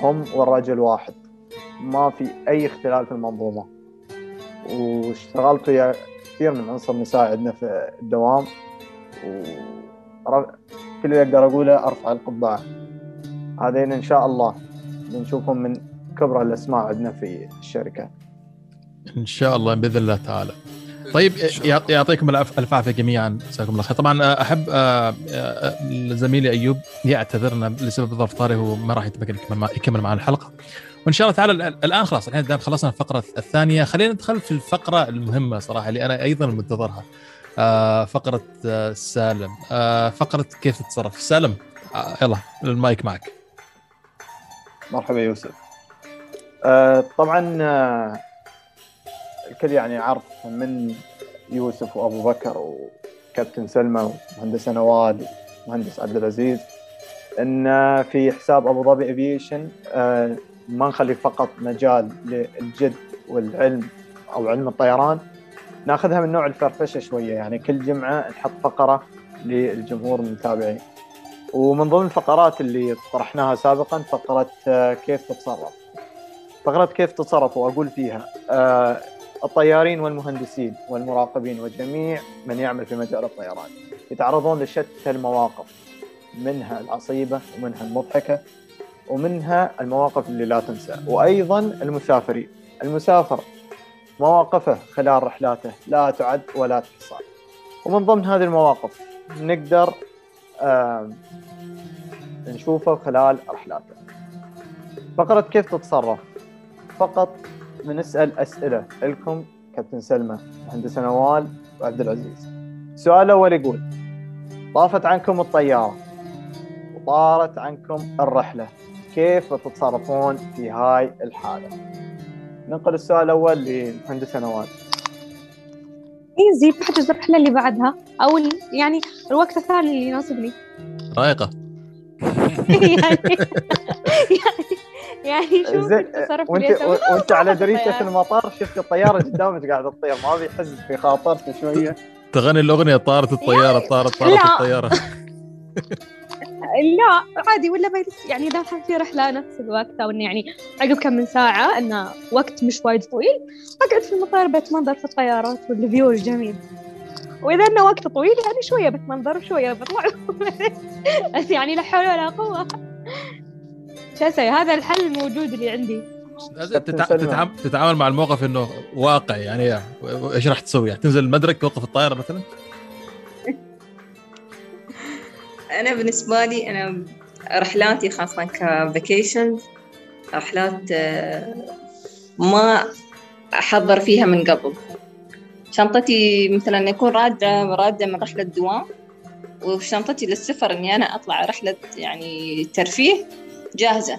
هم والرجل واحد. ما في أي اختلال في المنظومة. واشتغلت ويا كثير من عنصر نساء عندنا في الدوام. و كل اللي أقدر أقوله أرفع القبعة. هذين إن شاء الله بنشوفهم من كبرى الأسماء عندنا في الشركة. إن شاء الله بإذن الله تعالى. طيب يعطيكم الف الف عافيه جميعا. جزاكم الله خير. طبعا آه، أحب آه، آه، زميلي أيوب يعتذرنا لسبب ظرف طارئ هو ما راح يتمكن يكمل مع- يكمل معنا الحلقة. وإن شاء الله تعالى ال- الآن خلاص الحين دام خلصنا الفقرة الثانية خلينا ندخل في الفقرة المهمة صراحة اللي أنا أيضا منتظرها فقرة سالم. فقرة كيف تتصرف؟ سالم يلا المايك معك. مرحبا يوسف. آه طبعا آه الكل يعني عرف من يوسف وأبو بكر وكابتن سلمى ومهندسه نوال ومهندس عبد العزيز إن في حساب أبو ظبي افيشن آه ما نخلي فقط مجال للجد والعلم أو علم الطيران ناخذها من نوع الفرفشة شوية. يعني كل جمعة نحط فقرة للجمهور المتابعين. ومن ضمن الفقرات اللي طرحناها سابقا فقرة آه، كيف تتصرف. فقرة كيف تتصرف وأقول فيها آه، الطيارين والمهندسين والمراقبين وجميع من يعمل في مجال الطيران. يتعرضون لشتى المواقف منها العصيبة ومنها المضحكة ومنها المواقف اللي لا تنسى. وأيضا المسافرين. المسافر مواقفه خلال رحلاته لا تعد ولا تحصى. ومن ضمن هذه المواقف نقدر نشوفه خلال رحلاته فقرة كيف تتصرف؟ فقط بنسأل أسئلة. لكم كابتن سلمى مهندسة نوال وعبد العزيز. السؤال الأول يقول طافت عنكم الطيارة وطارت عنكم الرحلة كيف بتتصرفون في هاي الحالة؟ ننقل السؤال الأول لمهندسة نوال. ايزي بحجز الرحله اللي بعدها أو يعني الوقت الثاني اللي يناسبني رايقه يعني يعني يعني شوف زين التصرف وانت. وأنت على دريشه الطيارة. المطار شفت الطيارة قدامك قاعدة تطير ما بيحس في خاطرته شوية تغني الأغنية طارت الطيارة طارت طارت لا. الطيارة لا عادي ولا ما يعني إذا كان في رحلة نفس الوقت أو إنه يعني عقب كم من ساعة إنه وقت مش وايد طويل أقعد في المطار بتمنظر في الطيارات والفيو الجميل. وإذا إنه وقت طويل يعني شوية بتمنظر وشوية بطلع. بس يعني لا حول ولا قوة. شو أسوي؟ هذا الحل الموجود اللي عندي. تتع... تتعامل مع الموقف إنه واقع يعني إيش راح تسوي؟ يعني تنزل المدرك توقف الطائره مثلا؟ أنا بالنسبة لي أنا رحلاتي خاصة كفيكيشن رحلات آه، ما أحضر فيها من قبل. شنطتي مثلا يكون رادة رادة من رحلة دوام وشنطتي للسفر إني أنا أطلع رحلة يعني ترفيه جاهزة.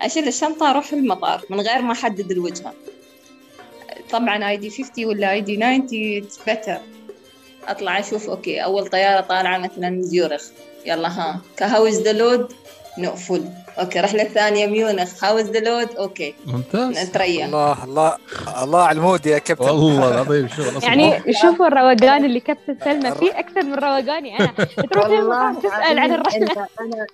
أشيل الشنطة أروح المطار من غير ما أحدد الوجهة. طبعا ID 50 ولا ID 90 it's better أطلع أشوف okay أول طيارة طالعة مثلا زيورخ. يلا ها. ك how's the load نقفل. okay رحلة ثانية ميونخ. how's the load okay. ممتاز. نتريا الله الله الله على ال mood يا كابتن. والله العظيم شغل أصلاً. يعني شوفوا الروقان اللي كابتن سلمى. فيه أكثر من روقاني أنا تروح تسأل عن الرحلة. أنا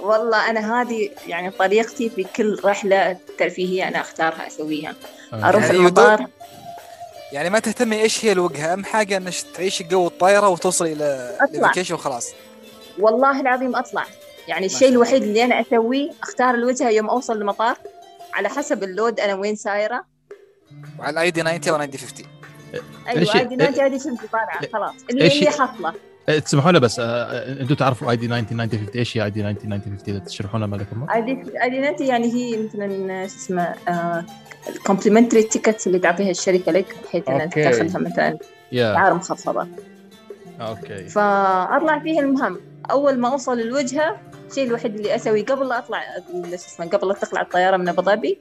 والله أنا هذه يعني طريقتي في كل رحلة ترفيهية أنا أختارها أسويها. آه. أروح يعني المطار يعني ما تهتمي إيش هي الوجهة أهم حاجة إنك تعيشي جو الطايرة وتوصلي إلى أطلع. ال vacation وخلاص. والله العظيم أطلع. يعني الشيء. الوحيد اللي أنا أسويه أختار الوجهة يوم أوصل المطار على حسب ال load أنا وين سايرة. وعلى ال ID 90 وال ID 50 إيش- أيوه عادي نادي عادي شمسي طالعه خلاص. اللي اللي حصله. تسمحوا لي بس آه، آه، أنتم تعرفوا ID 90 90 50 إيش هي ID 90 90 50 إذا تشرحوا لنا مالكم عادي عادي نادي يعني هي مثلا شو اسمه ال complimentary tickets اللي تعطيها الشركة لك بحيث إنها. تاخذها مثلا اسعار مخفضه okay. فأطلع فيها المهم أول ما أوصل الوجهة الشيء الوحيد اللي أسويه قبل لا أطلع شو اسمه قبل لا تطلع الطيارة من أبو ظبي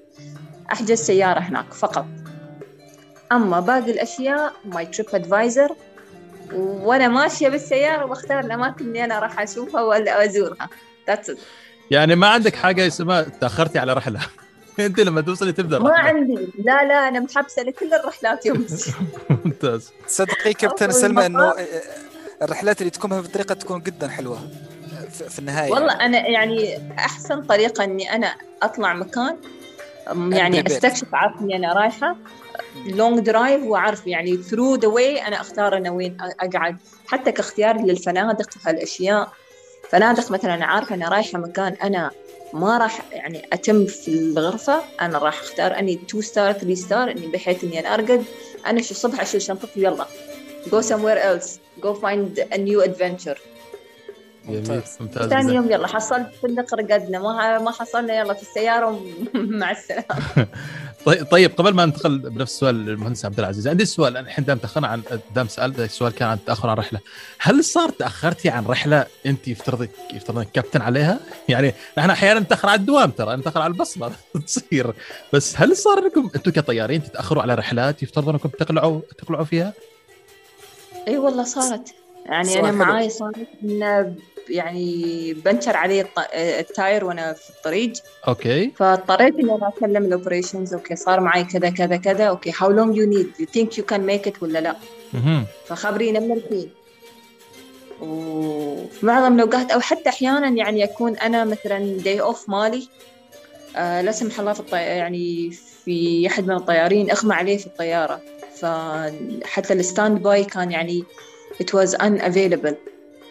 أحجز سيارة هناك فقط. أما باقي الأشياء my TripAdvisor وأنا ماشية بالسيارة واختار الأماكن اللي أنا راح أشوفها ولا أزورها. that's يعني ما عندك حاجة اسمها تأخرتي على رحلة. أنت لما توصلي تبدأ ما. عندي. لا لا أنا متحمسه لكل الرحلات يوم. ممتاز. تصدقي كابتن سلمى إنه. الرحلات اللي تكون بهذه الطريقة تكون جدا حلوة في النهاية. والله أنا يعني أحسن طريقة إني أنا أطلع مكان يعني. أستكشف عارف اني أنا رايحة. long drive واعرف يعني through the way أنا أختار أنا وين أقعد. حتى كاختياري للفنادق وهالاشياء فنادق مثلا عارفة أنا رايحة مكان أنا ما راح يعني أتم في الغرفة. أنا راح أختار أني 2 ستار 3 ستار أني بحيث إني أنا أرقد. أنا شو الصبح أشيل شنطتي يلا go somewhere else. Go find a new adventure. ممتاز. ممتاز. ثاني. يوم يلا حصلت فندق رقدنا. ما ما حصلنا يلا في السيارة مع السلامة. طيب طيب قبل ما ننتقل بنفس السؤال للمهندس عبد العزيز عندي سؤال. الحين دام تاخرنا عن دام سال السؤال كان عن التاخر عن رحلة. هل صار تأخرتي عن رحلة أنت يفترضك يفترض أنك كابتن عليها؟ يعني نحن أحيانا نتأخر على الدوام ترى نتأخر على البصمة تصير. بس هل صار انكم أنتم كطيارين تتأخروا على رحلات يفترض أنكم تقلعوا تقلعوا فيها؟ إي والله صارت. يعني أنا. معاي صارت يعني بنشر علي الط- ال tire وأنا في الطريق. okay. فاضطريت إني أنا اكلم ال operations okay صار معي كذا كذا كذا. okay how long you need you think you can make it ولا لا. فخبرينا منرفين وفي معظم الاوقات أو حتى أحيانا يعني أكون أنا مثلا day off مالي آه لا سمح الله في الطي... يعني في أحد من الطيارين اغمى عليه في الطيارة. فحتى ال standby كان يعني it was unavailable.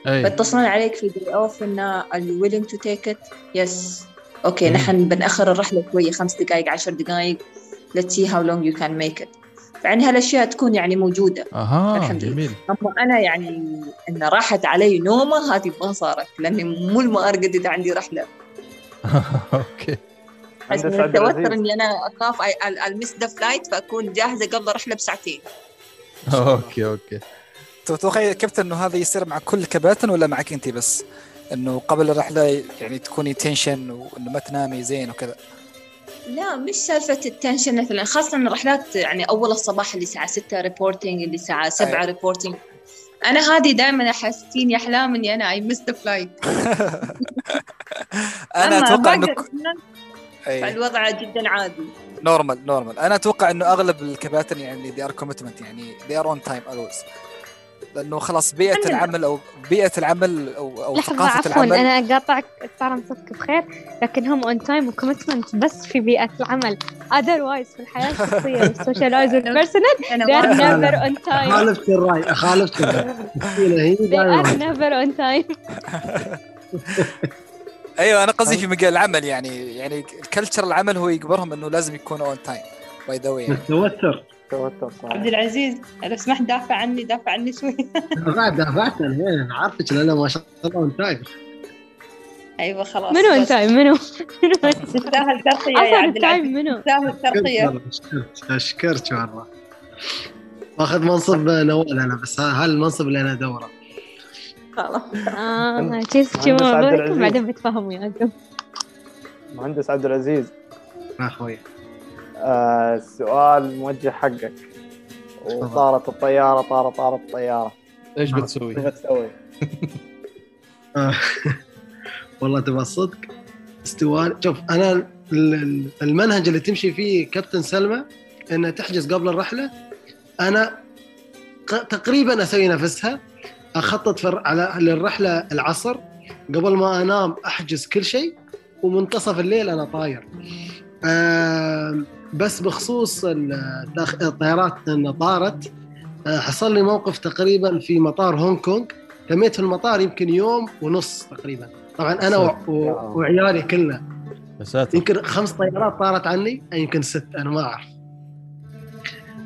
فاتصلون عليك في day off انه are you willing to take it? Yes. okay. نحن بنأخر الرحلة شوية خمس دقائق عشر دقائق let's see how long you can make it. فيعني هالأشياء تكون يعني موجودة. أها الحمد لله. جميل. أما أنا يعني إن راحت علي نومة هذه ما صارت لأني مو ما ارقد اذا عندي رحلة. okay. بس من التوتر إني أنا أخاف ا miss the flight فأكون جاهزة قبل الرحلة بساعتين. okay okay. يا كابتن إنه هذا يصير مع كل كباتن ولا معك أنت بس؟ إنه قبل الرحلة يعني تكوني tension وإنه ما تنامي زين وكذا لا مش سالفة ال tension مثلا خاصة الرحلات يعني أول الصباح اللي الساعة 6 reporting اللي الساعة 7 أيوة. reporting أنا هذه دائما أحسيني أحلام إني أنا I missed flight أنا أتوقع إنه أي. فالوضع جدا عادي normal normal أنا أتوقع إنه أغلب الكباتن يعني they are commitment يعني they are on time always لأنه خلاص بيئة. العمل أو بيئة العمل أو أو لحظة ثقافة عفوا العمل. أنا أقاطعك صار مسك بخير. لكن هم on time و commitment بس في بيئة العمل. Otherwise في الحياة الشخصية وال socialize وال personal they are never on time. خالفت الرأي خالفت الرأي. they are never on time. أيوه أنا قصدي في مجال العمل يعني يعني ال culture العمل هو يجبرهم إنه لازم يكون on time by the يعني متوتر توتر صح عبد العزيز لو سمحت دافع عني دافع عني شوي. دافعت دافعت أنا عارفك لا ما شاء الله on time أيوة خلاص منو time منو؟ منو تستاهل ترقية يا عبد العزيز. منو؟ تستاهل ترقية. أشكرك والله باخذ منصب نوال أنا بس ها المنصب اللي أنا أدوره. خلاص. آه العزيز. بعدين بتفهموا ياكم مهندس عبد العزيز. يا أخوي. آه السؤال موجه حقك. وطارت الطيارة طارت طارت الطيارة. إيش إيش بتسوي؟ بتسوي؟ آه. والله تبغى الصدق؟ استوان شوف أنا ال- ال- المنهج اللي تمشي فيه كابتن سلمى انها تحجز قبل الرحلة. أنا تقريبا أسوي نفسها. أخطط على للرحلة العصر. قبل ما أنام أحجز كل شيء. ومنتصف الليل أنا طاير. بس بخصوص الطيارات انها طارت. آه، حصل لي موقف تقريبا في مطار هونغ كونغ. تميت في المطار يمكن يوم ونص تقريبا. طبعا أنا و... و... وعيالي كلنا. يمكن خمس طيارات طارت عني يمكن ست أنا ما أعرف.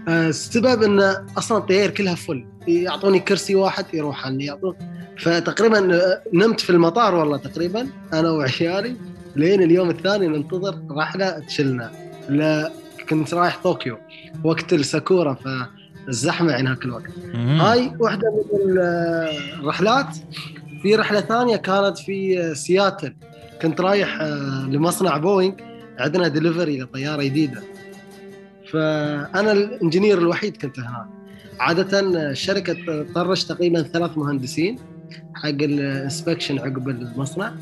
آه، السبب إن أصلا الطيار كلها فل. يعطوني كرسي واحد يروح عني يعطون فتقريبا آه، نمت في المطار والله تقريبا أنا وعيالي. لين اليوم الثاني ننتظر رحله تشلنا. لا كنت رايح طوكيو وقت الساكورا فالزحمة هناك الوقت مهم. هاي واحدة من ال- الرحلات. في رحلة ثانية كانت في سياتل. كنت رايح آه، لمصنع بوينغ. عندنا دليفري لطيارة جديدة. فأنا ال engineer الوحيد كنت هناك. عادة الشركة طرش تقريبا ثلاث مهندسين حق ال inspection عقب المصنع.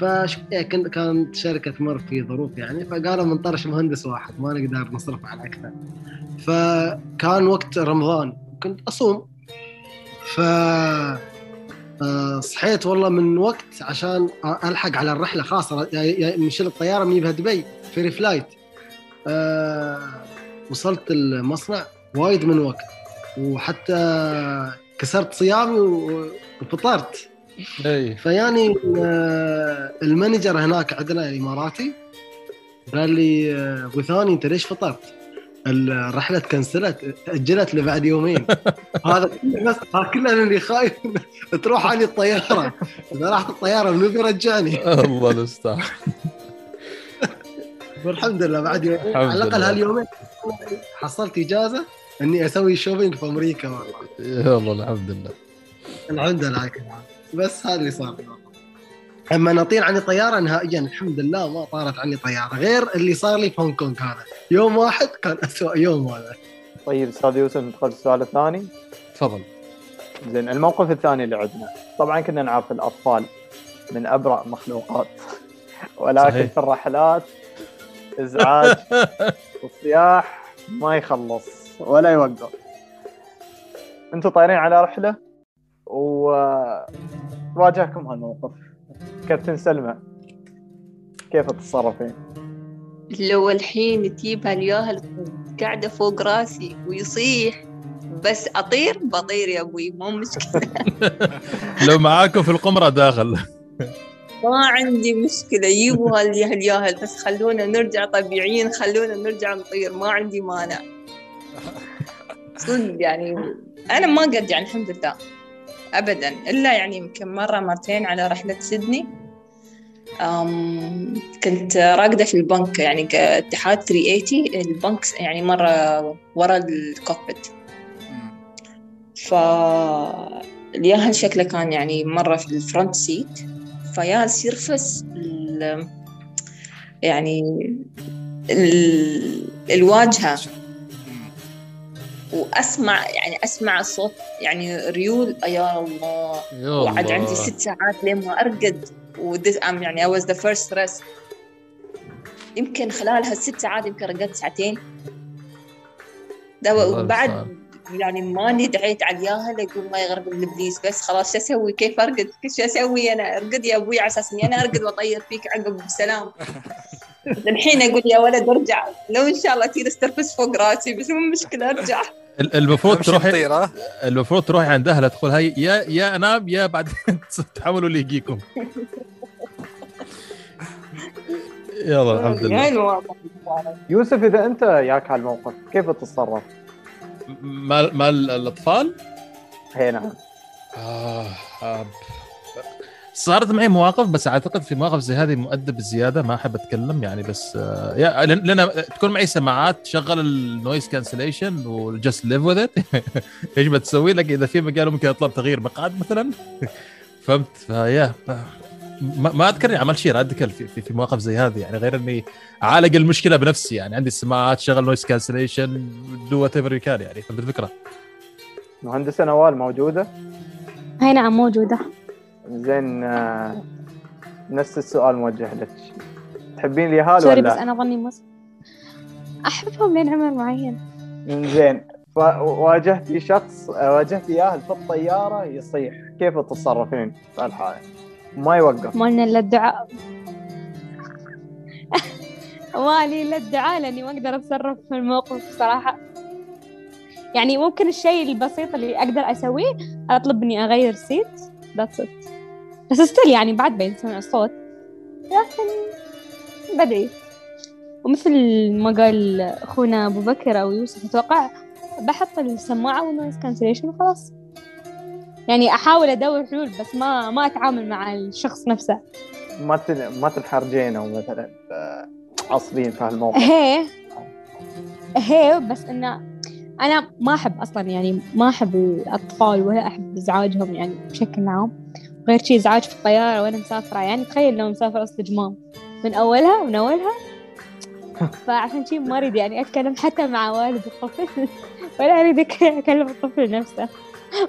فكنت كانت شركة تمر في ظروف يعني فقالوا منطرش مهندس واحد ما نقدر نصرف على أكثر. فكان وقت رمضان كنت أصوم. ف آه، صحيت والله من وقت عشان ألحق على الرحلة خاصة نشيل الطيارة من دبي ferry flight آه، وصلت المصنع وايد من وقت وحتى كسرت صيامي وفطرت. إي. فيعني آه، ال manager هناك عندنا إماراتي. قال لي آه، أبو ثاني أنت ليش فطرت؟ الرحلة ت cancel ت تأجلت لبعد يومين. هذا كله بس كله اللي خايف تروح علي الطيارة. إذا راحت الطيارة منو بيرجعني الله المستعان والحمد لله بعد يومين على الأقل. هاليومين حصلت إجازة إني أسوي شوبينج في أمريكا. والله الحمد لله. الحمد لله. بس هذا اللي صار. أما نطير عني طياره نهائيا الحمد لله ما طارت عني طياره غير اللي صار لي في هونغ كونغ هذا. يوم واحد كان اسوء يوم هذا. طيب أستاذ يوسف ندخل السؤال الثاني. تفضل. زين الموقف الثاني اللي عندنا طبعا كنا نعرف الأطفال من ابرع مخلوقات. ولكن صحيح. في الرحلات ازعاج والصياح ما يخلص ولا يوقف. أنتم طايرين على رحلة؟ وواجهكم هالموقف كابتن سلمى كيف تتصرفين؟ لو الحين تجيبها الياهل قاعدة فوق راسي ويصيح بس أطير؟ بطير يا أبوي مو مشكلة. لو معاكم في القمرة داخل. ما عندي مشكلة جيبوا هال- هالياهل بس خلونا نرجع طبيعيين خلونا نرجع نطير ما عندي مانع. صدق يعني أنا ما قد يعني الحمد لله. أبدا. إلا يعني يمكن مرة مرتين على رحلة سيدني. أم كنت راقدة في ال bunk يعني كاتحاد 380 ال bunk يعني مرة ورا ال cockpit. ف الياهل شكله كان يعني مرة في ال front seat فياس يرفس ال... يعني ال... الواجهة وأسمع يعني أسمع الصوت يعني ريول يا الله. وعد. عندي ست ساعات لين ما أرقد ودس أم يعني I was the first rest يمكن خلال هالست ساعات يمكن رقدت ساعتين. وبعد. يعني ماني دعيت على الياهل أقول ما يغرب الابليس بس. خلاص شو أسوي؟ كيف أرقد؟ شو أسوي أنا؟ أرقد يا أبوي على أساس إني أنا أرقد وأطير فيك عقب بسلام. الحين أقول يا ولد أرجع. لو إن شاء الله تصير استرفس فوق راسي بس مو مشكلة أرجع. المفروض تروحي؟ المفروض تروحي عند أهلها تقول هاي يا يا أنام يا بعدين تحاولوا اللي يجيكم يلا الحمد لله يعني. يوسف إذا أنت ياك هالموقف كيف تتصرف؟ مال مال الأطفال هي نعم آه. صارت معي مواقف بس أعتقد في مواقف زي هذه مؤدب بزياده ما أحب أتكلم يعني بس آه يا لأن لأن تكون معي سماعات تشغل ال noise cancellation و just live with it إيش بتسوي؟ لك إذا في مجال ممكن اطلب تغيير مقعد مثلا. فهمت؟ فيا ما, ما أذكر إني عملت شيء radical في, في, في مواقف زي هذه يعني غير إني أعالج المشكلة بنفسي يعني. عندي السماعات شغل noise cancellation do whatever كان يعني. فهمت الفكرة؟ مهندسة نوال موجودة؟ هاي نعم موجودة. زين آه، نفس السؤال موجه لك. تحبين اليهال sorry بس ولا؟ أنا ظني مصر أحبهم لين عمر معين. زين فواجهتي شخص واجهتي ياهل في الطيارة يصيح. كيف تتصرفين في الحالة؟ ما يوقف. ما لنا إلا الدعاء. ما لي إلا الدعاء لأني ما أقدر أتصرف في الموقف بصراحة يعني ممكن الشيء البسيط اللي أقدر أسويه أطلب إني أغير seat that's it بس still يعني بعد بيسمع الصوت. لكن بدعي ومثل ما قال أخونا أبو بكر أو يوسف أتوقع بحط السماعة وال noise cancellation وخلاص. يعني أحاول أدور حلول بس ما ما أتعامل مع الشخص نفسه. ما تن... ما تنحرجين أو مثلا آه، عصبين في هالموقف. هي هي بس إنه أنا ما أحب أصلا يعني ما أحب الأطفال ولا أحب إزعاجهم يعني بشكل عام. غير شي ازعاج في الطيارة وأنا مسافرة. يعني تخيل لو مسافرة وسط جمام من أولها من أولها فعشان شي ما اريد يعني أتكلم حتى مع والد الطفل. ولا أريد أك- أكلم الطفل نفسه.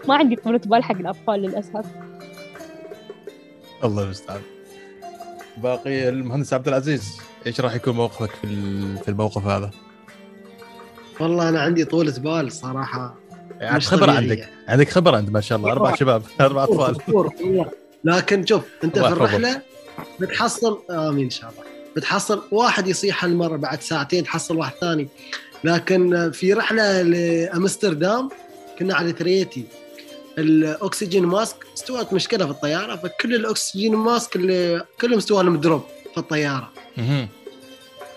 ما عندي طولة بال حق الأطفال للأسف. الله المستعان. باقي المهندس عبد العزيز إيش راح يكون موقفك في ال- في الموقف هذا؟ والله أنا عندي طولة بال صراحة. يعني مش خبره طبيعية. عندك عندك خبره انت ما شاء الله أربع شباب أربع أطفال. لكن شوف أنت في. الرحلة بتحصل امين إن شاء الله بتحصل واحد يصيح هالمره بعد ساعتين تحصل واحد ثاني لكن في رحلة لأمستردام كنا على three eighty ال oxygen mask استوت مشكلة في الطيارة فكل ال oxygen mask اللي كلهم استوى لهم drop في الطيارة.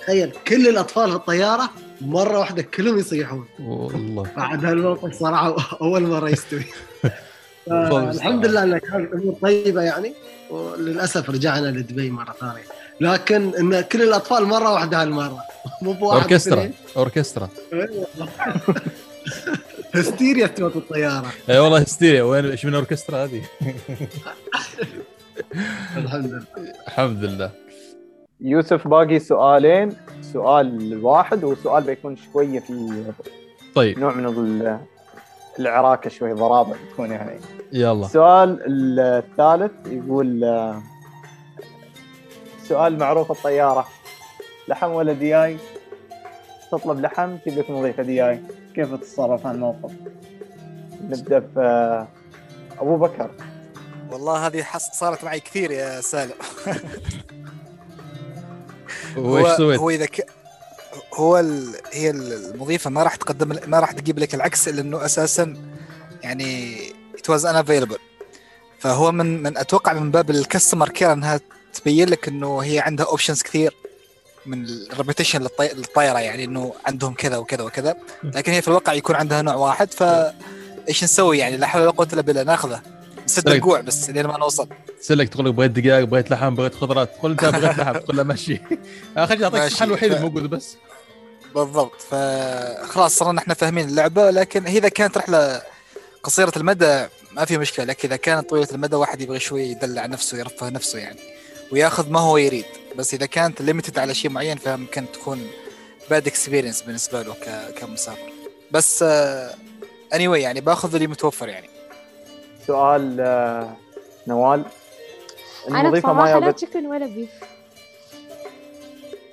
تخيل كل الأطفال في الطيارة مرة واحدة كلهم يصيحون. والله. بعد هالموقف صراحة أول مرة يستوي. الحمد لله انها كانت امور طيبة يعني وللأسف رجعنا لدبي مرة ثانية. لكن إن كل الأطفال مرة واحدة هالمرة. مو بواحد أوركسترا. أوركسترا. هستيريا استوت الطيارة. اي والله هستيريا. وين إيش من أوركسترا هذه؟ الحمد لله. الحمد لله. يوسف باقي سؤالين. سؤال واحد وسؤال بيكون شوية في طيب. نوع من ال- العراكه شوي ضرابه بتكون يعني. يلا. السؤال الثالث يقول سؤال معروف الطيارة. لحم ولا دياي؟ تطلب لحم تجيك مضيفه دياي. كيف تتصرف هالموقف نبدأ في أبو بكر. والله هذه صارت معي كثير يا سالم. هو-؟ هو إذا ك... هو ال... هي المضيفة ما راح تقدم ما راح تجيب لك العكس الا انه أساسا يعني it was unavailable. فهو من من أتوقع من باب ال customer care إنها تبين لك إنه هي عندها options كثير من ال reputation للطي... للطياره يعني إنه عندهم كذا وكذا وكذا. لكن هي في الواقع يكون عندها نوع واحد ف إيش نسوي يعني؟ لا حول ولا قوة إلا بالله ناخذه سلك. الجوع بس لين ما نوصل. تسلك تقول لك بغيت دقائق بغيت لحم بغيت خضرات تقول انت بغيت لحم تقول له مشي خليني أعطيك ماشي. الحل الوحيد الموجود بس. بالضبط. فخلاص صرنا إحنا فاهمين اللعبة لكن إذا كانت رحلة قصيرة المدى ما في مشكلة لكن إذا كانت طويلة المدى واحد يبغى شوي يدلع نفسه يرفه نفسه يعني وياخذ ما هو يريد. بس إذا كانت ليمتد على شيء معين فممكن تكون bad experience بالنسبة له كمسافر. بس اني anyway يعني باخذ اللي متوفر يعني. سؤال آه، نوال. أنا بصراحة لا chicken ولا beef.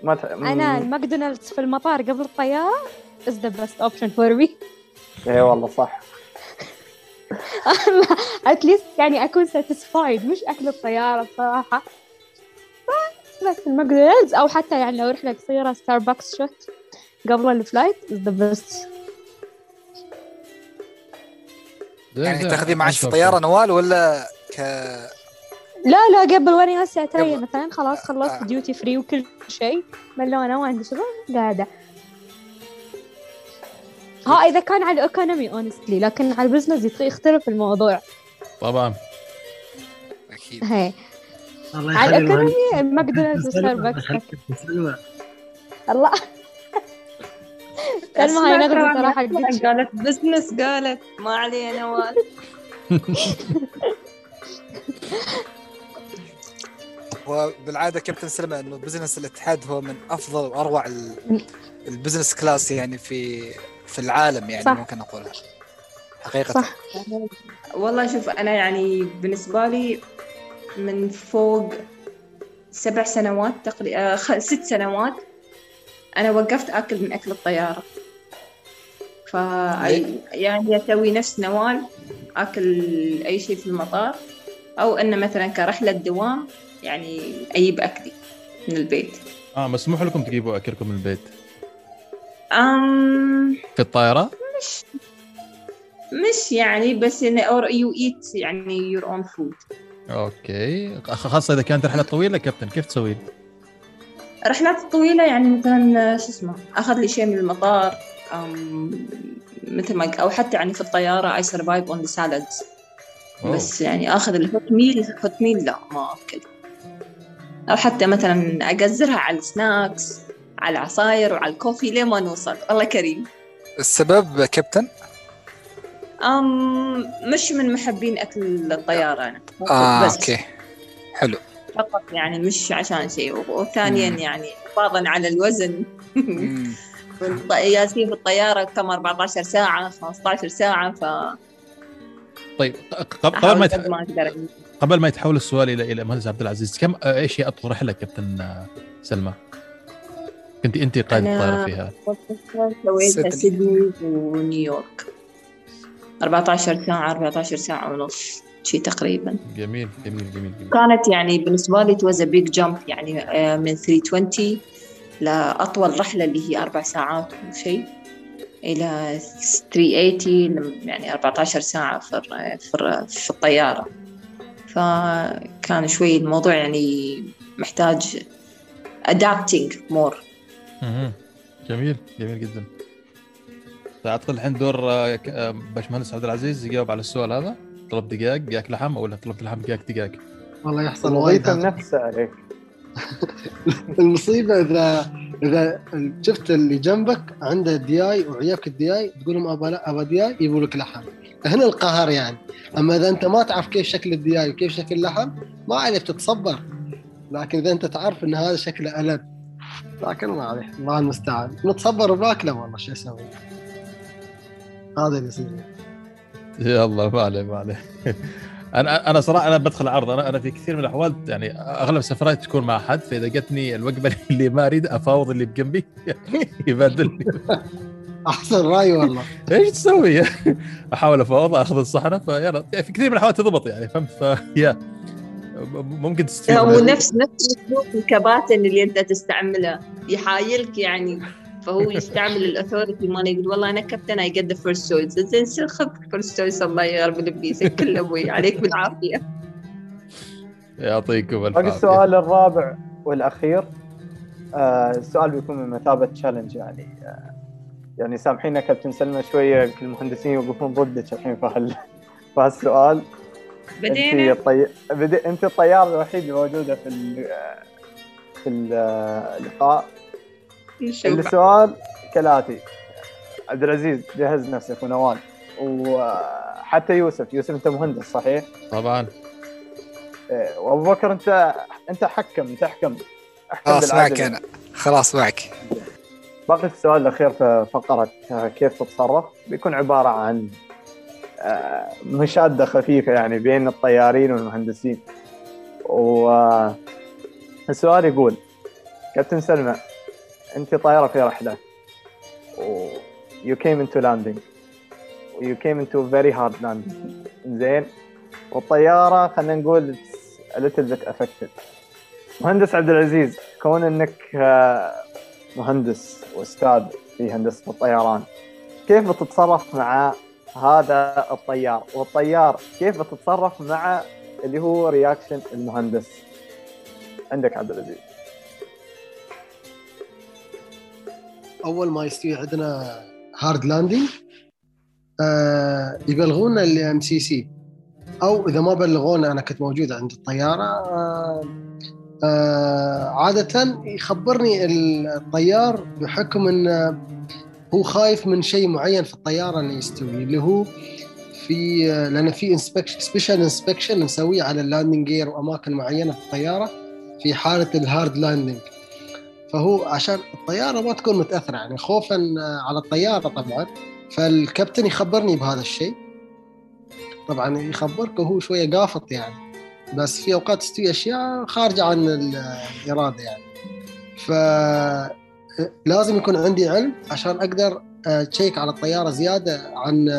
ما ت... أنا الماكدونالدز في المطار قبل الطيارة is the best option for me. اي والله صح. at least يعني أكون satisfied مش أكل الطيارة بصراحه بس الماكدونالدز أو حتى يعني لو رحله قصيره ستاربكس shot قبل ال flight is the best. يعني تاخذين معك في الطياره نوال ولا ك لا لا قبل وأنا هسه اتريا قبل. مثلا خلاص آه. خلصت duty free وكل شيء ملونة ما عندي شغل قاعدة ها إذا كان على ال economy honestly لكن على ال business يختلف الموضوع طبعا أكيد هي الله على ال economy. ماكدونالدز وستاربكس. الله سلمى هاي نغزة صراحة قالت business قالت ما عليه نوال وبالعاده كابتن سلمى إنه business الاتحاد هو من أفضل وأروع ال- ال business class يعني في في العالم يعني صح. ممكن أقولها. حقيقة. صح. والله شوف أنا يعني بالنسبة لي من فوق سبع سنوات تقريبا خ... ست سنوات أنا وقفت آكل من أكل الطيارة. ف يعني أسوي نفس نوال أكل أي شيء في المطار أو إنه مثلا كرحلة دوام يعني أجيب اكلي من البيت. آه مسموح لكم تجيبوا أكلكم من البيت؟ أم في الطائرة؟ مش مش يعني بس انه or you eat يعني your own food. okay. خاصة إذا كانت رحلة طويلة كابتن كيف تسوي؟ رحلات طويلة يعني مثلا شو اسمه أخذ لي شيء من المطار. مثل ما أو حتى يعني في الطيارة I survive on the salads. أوه. بس يعني آخذ ال hot meal hot meal لا ما أكل. أو حتى مثلا أقزرها على ال snacks على العصاير وعلى ال coffee لين ما نوصل؟ الله كريم. السبب كابتن؟ أم مش من محبين أكل الطيارة أنا. آه بس okay. حلو. فقط يعني مش عشان شيء. وثانيا. يعني حفاظا على الوزن. يالسين في الطيارة كم 14 ساعة 15 ساعة ف طيب قبل ما يتح... قد ما أقدر. قبل ما يتحول السؤال إلى إلى مهندس عبد العزيز كم إيش هي أطول رحلة كابتن آه، سلمى؟ كنت انت قائد الطائره فيها. سويتها سيدني. ونيويورك. 14 ساعة 14 ساعة ونص شي تقريبا. جميل جميل جميل جميل. كانت يعني بالنسبة لي توز بيج جامب يعني آه، من 320 لأطول رحلة اللي هي أربع ساعات وشيء إلى 380 يعني 14 ساعة في الر- في الطيارة. فكان شوي الموضوع يعني محتاج adapting more. جميل جميل جدا. اعتقد الحين دور آه، آه، باشمهندس عبد العزيز يجاوب على السؤال هذا. طلب دقاق دقاق لحم ولا طلب لحم دقاق دقاق والله يحصل وايد. نفسها عليك. المصيبة اذا إذا شفت اللي جنبك عنده دياي وعيبك الدياي تقول لهم أبا لا أبا دياي يبوا لك لحم. هنا القهر يعني. أما إذا أنت ما تعرف كيف شكل الدياي وكيف شكل اللحم ما عليك تتصبر. لكن إذا أنت تعرف إن هذا شكله الد لكن ما عليه الله المستعان. نتصبر وباكله والله شو أسوي؟ هذا اللي يصير. يلا ما عليه ما عليه. أنا أنا صراحة أنا بدخل عرض أنا أنا في كثير من الأحوال يعني أغلب سفراتي تكون مع حد فإذا جتني الوجبة اللي ما أريد أفاوض اللي بجنبي. يبادلني أحسن رأي والله. إيش تسوي؟ أحاول أفاوض أخذ الصحنة. فيلا. في كثير من الأحوال تضبط يعني فهمت؟ فيا ممكن تستفيد هو. نفس نفس اسلوب الكباتن اللي أنت تستعمله يحايلك يعني. فهو يستعمل الاثورتي ماله يقول والله أنا كابتن اي جيت ذا فيرست تشويس زين سير خذ فيرست تشويس الله يغرب لبيسك كل أبوي عليك بالعافية. يعطيكم الف باقي عافية. السؤال الرابع والأخير. آه السؤال بيكون من مثابة تشالنج يعني. آه يعني سامحينا كابتن سلمى شوية يمكن المهندسين يوقفون ضدك الحين في هال في هالسؤال. بدينا أنت الطي... بدي... أنت الطيار الوحيد الموجودة في ال... في اللقاء. نشوف السؤال كالاتي عبد العزيز جهز نفسك ونوال وحتى يوسف يوسف انت مهندس صحيح؟ طبعا. إيه، وأبو بكر انت انت حكم تحكم. احكم خلاص معك. أنا. خلاص معك. باقي السؤال الأخير في فقرة كيف تتصرف؟ بيكون عبارة عن آه، مشادة خفيفة يعني بين الطيارين والمهندسين. والسؤال يقول كابتن سلمى أنت طايرة في رحلة. و came into landing. You came into a very hard landing. زين. والطيارة خلينا نقول little bit affected. مهندس عبد العزيز كون إنك آه، مهندس وأستاذ في هندسة الطيران كيف بتتصرف مع هذا الطيار؟ والطيار كيف بتتصرف مع اللي هو رياكشن المهندس؟ عندك عبد العزيز. أول ما يستوي عندنا hard landing آه يبلغونا ال MCC أو إذا ما بلغونا أنا كنت موجود عند الطيارة آه آه عادة يخبرني الطيار بحكم انه هو خايف من شيء معين في الطيارة انه يستوي اللي هو في لأن في inspection special inspection نسويه على ال landing gear وأماكن معينة في الطيارة في حالة ال hard landing فهو عشان الطيارة ما تكون متأثرة يعني خوفا على الطيارة طبعا فالكابتن يخبرني بهذا الشيء. طبعا يخبرك وهو شوية قافط يعني بس في أوقات تستوي أشياء خارجة عن الإرادة يعني. ف لازم يكون عندي علم عشان أقدر تشيك على الطيارة زيادة عن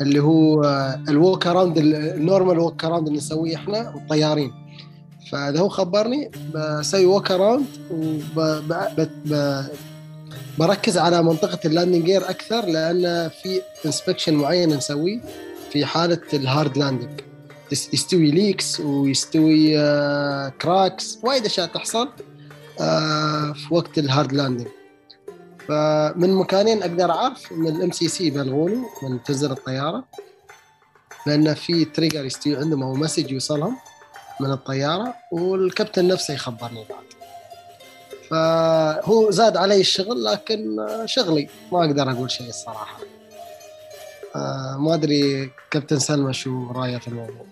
اللي هو ال walk around ال normal walk around اللي نسويه إحنا والطيارين فاذا هو خبرني. بسوي walk around بركز على منطقة ال landing gear أكثر لأن في inspection معين نسويه في حالة ال hard landing يستوي leaks ويستوي cracks وايد أشياء تحصل في وقت ال hard landing فمن مكانين أقدر أعرف من ال MCC يبلغوني من تنزل الطيارة لأن في trigger يستوي عندهم أو message يوصلهم. من الطيارة والكابتن نفسه يخبرني بعد. فهو زاد علي الشغل لكن شغلي ما أقدر أقول شيء الصراحة. ما أدري كابتن سلمى شو رأيه في الموضوع.